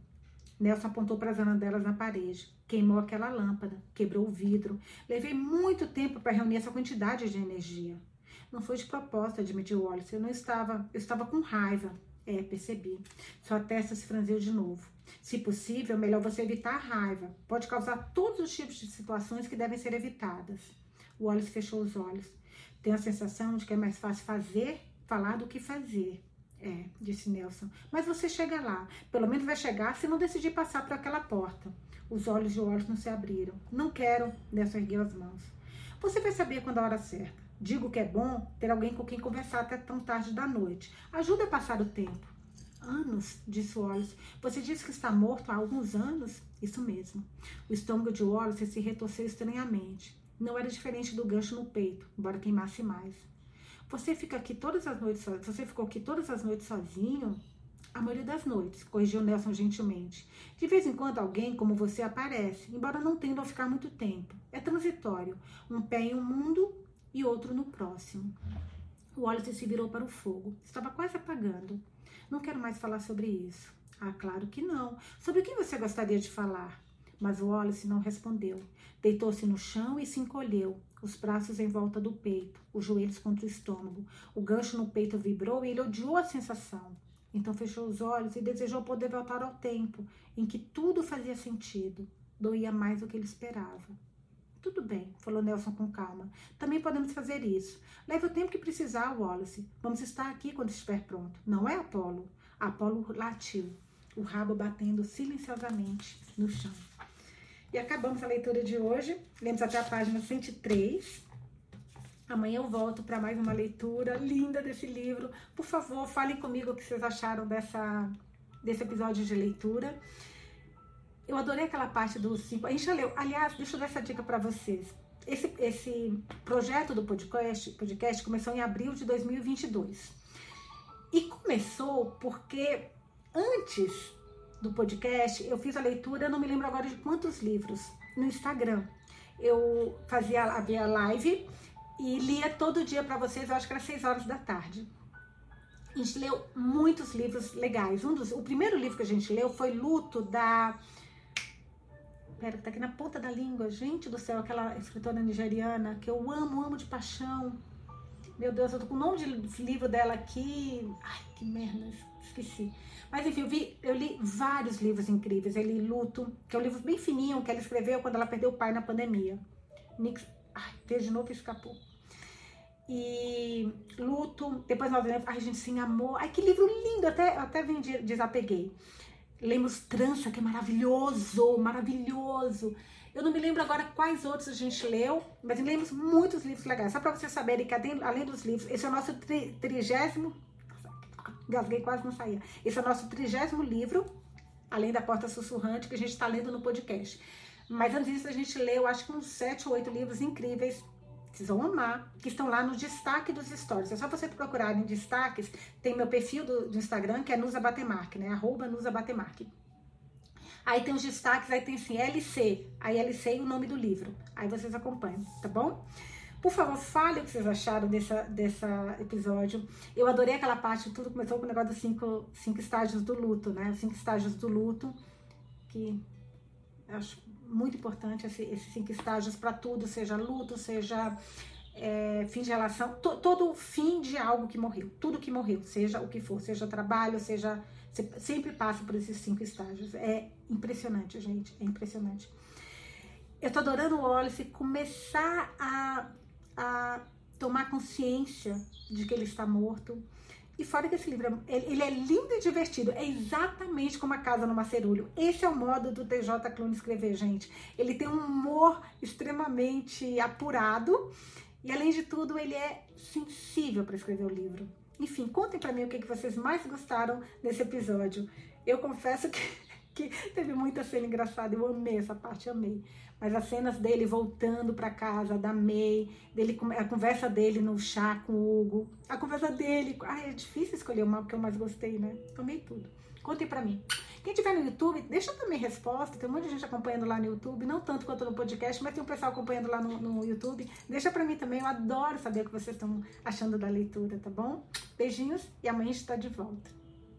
Nelson apontou para as anadelas na parede. Queimou aquela lâmpada, quebrou o vidro. Levei muito tempo para reunir essa quantidade de energia. Não foi de propósito, admitiu Wallace. Eu não estava, eu estava com raiva. É, percebi. Sua testa se franziu de novo. Se possível, é melhor você evitar a raiva. Pode causar todos os tipos de situações que devem ser evitadas. Wallace fechou os olhos. Tenho a sensação de que é mais fácil fazer, falar do que fazer. É, disse Nelson. Mas você chega lá. Pelo menos vai chegar se não decidir passar por aquela porta. Os olhos de Wallace não se abriram. Não quero. Nelson ergueu as mãos. Você vai saber quando a hora certa. Digo que é bom ter alguém com quem conversar até tão tarde da noite. Ajuda a passar o tempo. Anos, disse Wallace. Você disse que está morto há alguns anos? Isso mesmo. O estômago de Wallace se retorceu estranhamente. Não era diferente do gancho no peito, embora queimasse mais. Você fica aqui todas as noites? Você ficou aqui todas as noites sozinho? A maioria das noites, corrigiu Nelson gentilmente. De vez em quando alguém como você aparece, embora não tenda a ficar muito tempo. É transitório. Um pé em um mundo e outro no próximo. O Wallace se virou para o fogo. Estava quase apagando. Não quero mais falar sobre isso. Ah, claro que não. Sobre o que você gostaria de falar? Mas o Wallace não respondeu. Deitou-se no chão e se encolheu, os braços em volta do peito, os joelhos contra o estômago. O gancho no peito vibrou e ele odiou a sensação. Então fechou os olhos e desejou poder voltar ao tempo em que tudo fazia sentido. Doía mais do que ele esperava. Tudo bem, falou Nelson com calma. Também podemos fazer isso. Leve o tempo que precisar, Wallace. Vamos estar aqui quando estiver pronto. Não é, Apolo? Apolo latiu, o rabo batendo silenciosamente no chão. E acabamos a leitura de hoje. Lemos até a página 103. Amanhã eu volto para mais uma leitura linda desse livro. Por favor, falem comigo o que vocês acharam dessa, desse episódio de leitura. Eu adorei aquela parte dos cinco. A gente já leu. Aliás, deixa eu dar essa dica para vocês. Esse, esse projeto do podcast, podcast começou em abril de 2022. E começou porque antes do podcast, eu fiz a leitura, não me lembro agora de quantos livros, no Instagram. Eu fazia a live e lia todo dia para vocês, eu acho que era 6 horas da tarde. A gente leu muitos livros legais. Um dos, o primeiro livro que a gente leu foi Luto, da. Pera, tá aqui na ponta da língua. Gente do céu, aquela escritora nigeriana que eu amo, amo de paixão. Meu Deus, eu tô com o nome de livro dela aqui. Ai, que merda, esqueci. Mas enfim, eu, vi, eu li vários livros incríveis. Eu li Luto, que é um livro bem fininho que ela escreveu quando ela perdeu o pai na pandemia. Nix, ai, de novo e escapou. E Luto, depois nós lemos Ai, gente, sim, amor. Ai, que livro lindo, até, até vendi, desapeguei. Lemos Trança, que é maravilhoso, maravilhoso. Eu não me lembro agora quais outros a gente leu, mas lemos muitos livros legais. Só para vocês saberem que além dos livros, esse é o nosso trigésimo Gasguei, quase não saía. Esse é o nosso trigésimo livro, além da Porta Sussurrante, que a gente está lendo no podcast. Mas antes disso, a gente leu, acho que uns sete ou oito livros incríveis, vocês vão amar, que estão lá no destaque dos stories. É só você procurar em destaques, tem meu perfil do, do Instagram, que é Nusa Batemark, né? Arroba Nusa Batemark. Aí tem os destaques, aí tem assim, LC, aí LC e o nome do livro. Aí vocês acompanham, tá bom? Por favor, fale o que vocês acharam dessa, dessa episódio. Eu adorei aquela parte, tudo começou com o negócio dos cinco, cinco estágios do luto, né? Os cinco estágios do luto, que acho muito importante esse, esses cinco estágios para tudo, seja luto, seja é, fim de relação, to, todo fim de algo que morreu, tudo que morreu, seja o que for, seja trabalho, seja. Sempre passa por esses cinco estágios. É impressionante, gente, é impressionante. Eu tô adorando o Wallace começar a a tomar consciência de que ele está morto, E fora que esse livro, é, ele é lindo e divertido. É exatamente como a Casa no Macerulho. Esse é o modo do TJ Clune escrever, gente. Ele tem um humor extremamente apurado. E, além de tudo, ele é sensível para escrever o livro. Enfim, contem para mim o que, que vocês mais gostaram desse episódio. Eu confesso [laughs] que, que teve muita cena engraçada. Eu amei essa parte, amei. Mas as cenas dele voltando para casa, da May, dele, a conversa dele no chá com o Hugo, a conversa dele. Ai, é difícil escolher uma que eu mais gostei, né? Amei tudo. Contem para mim. Quem tiver no YouTube, deixa também resposta. Tem muita gente acompanhando lá no YouTube, não tanto quanto no podcast, mas tem um pessoal acompanhando lá no, no YouTube. Deixa para mim também, eu adoro saber o que vocês estão achando da leitura, tá bom? Beijinhos e amanhã a gente está de volta.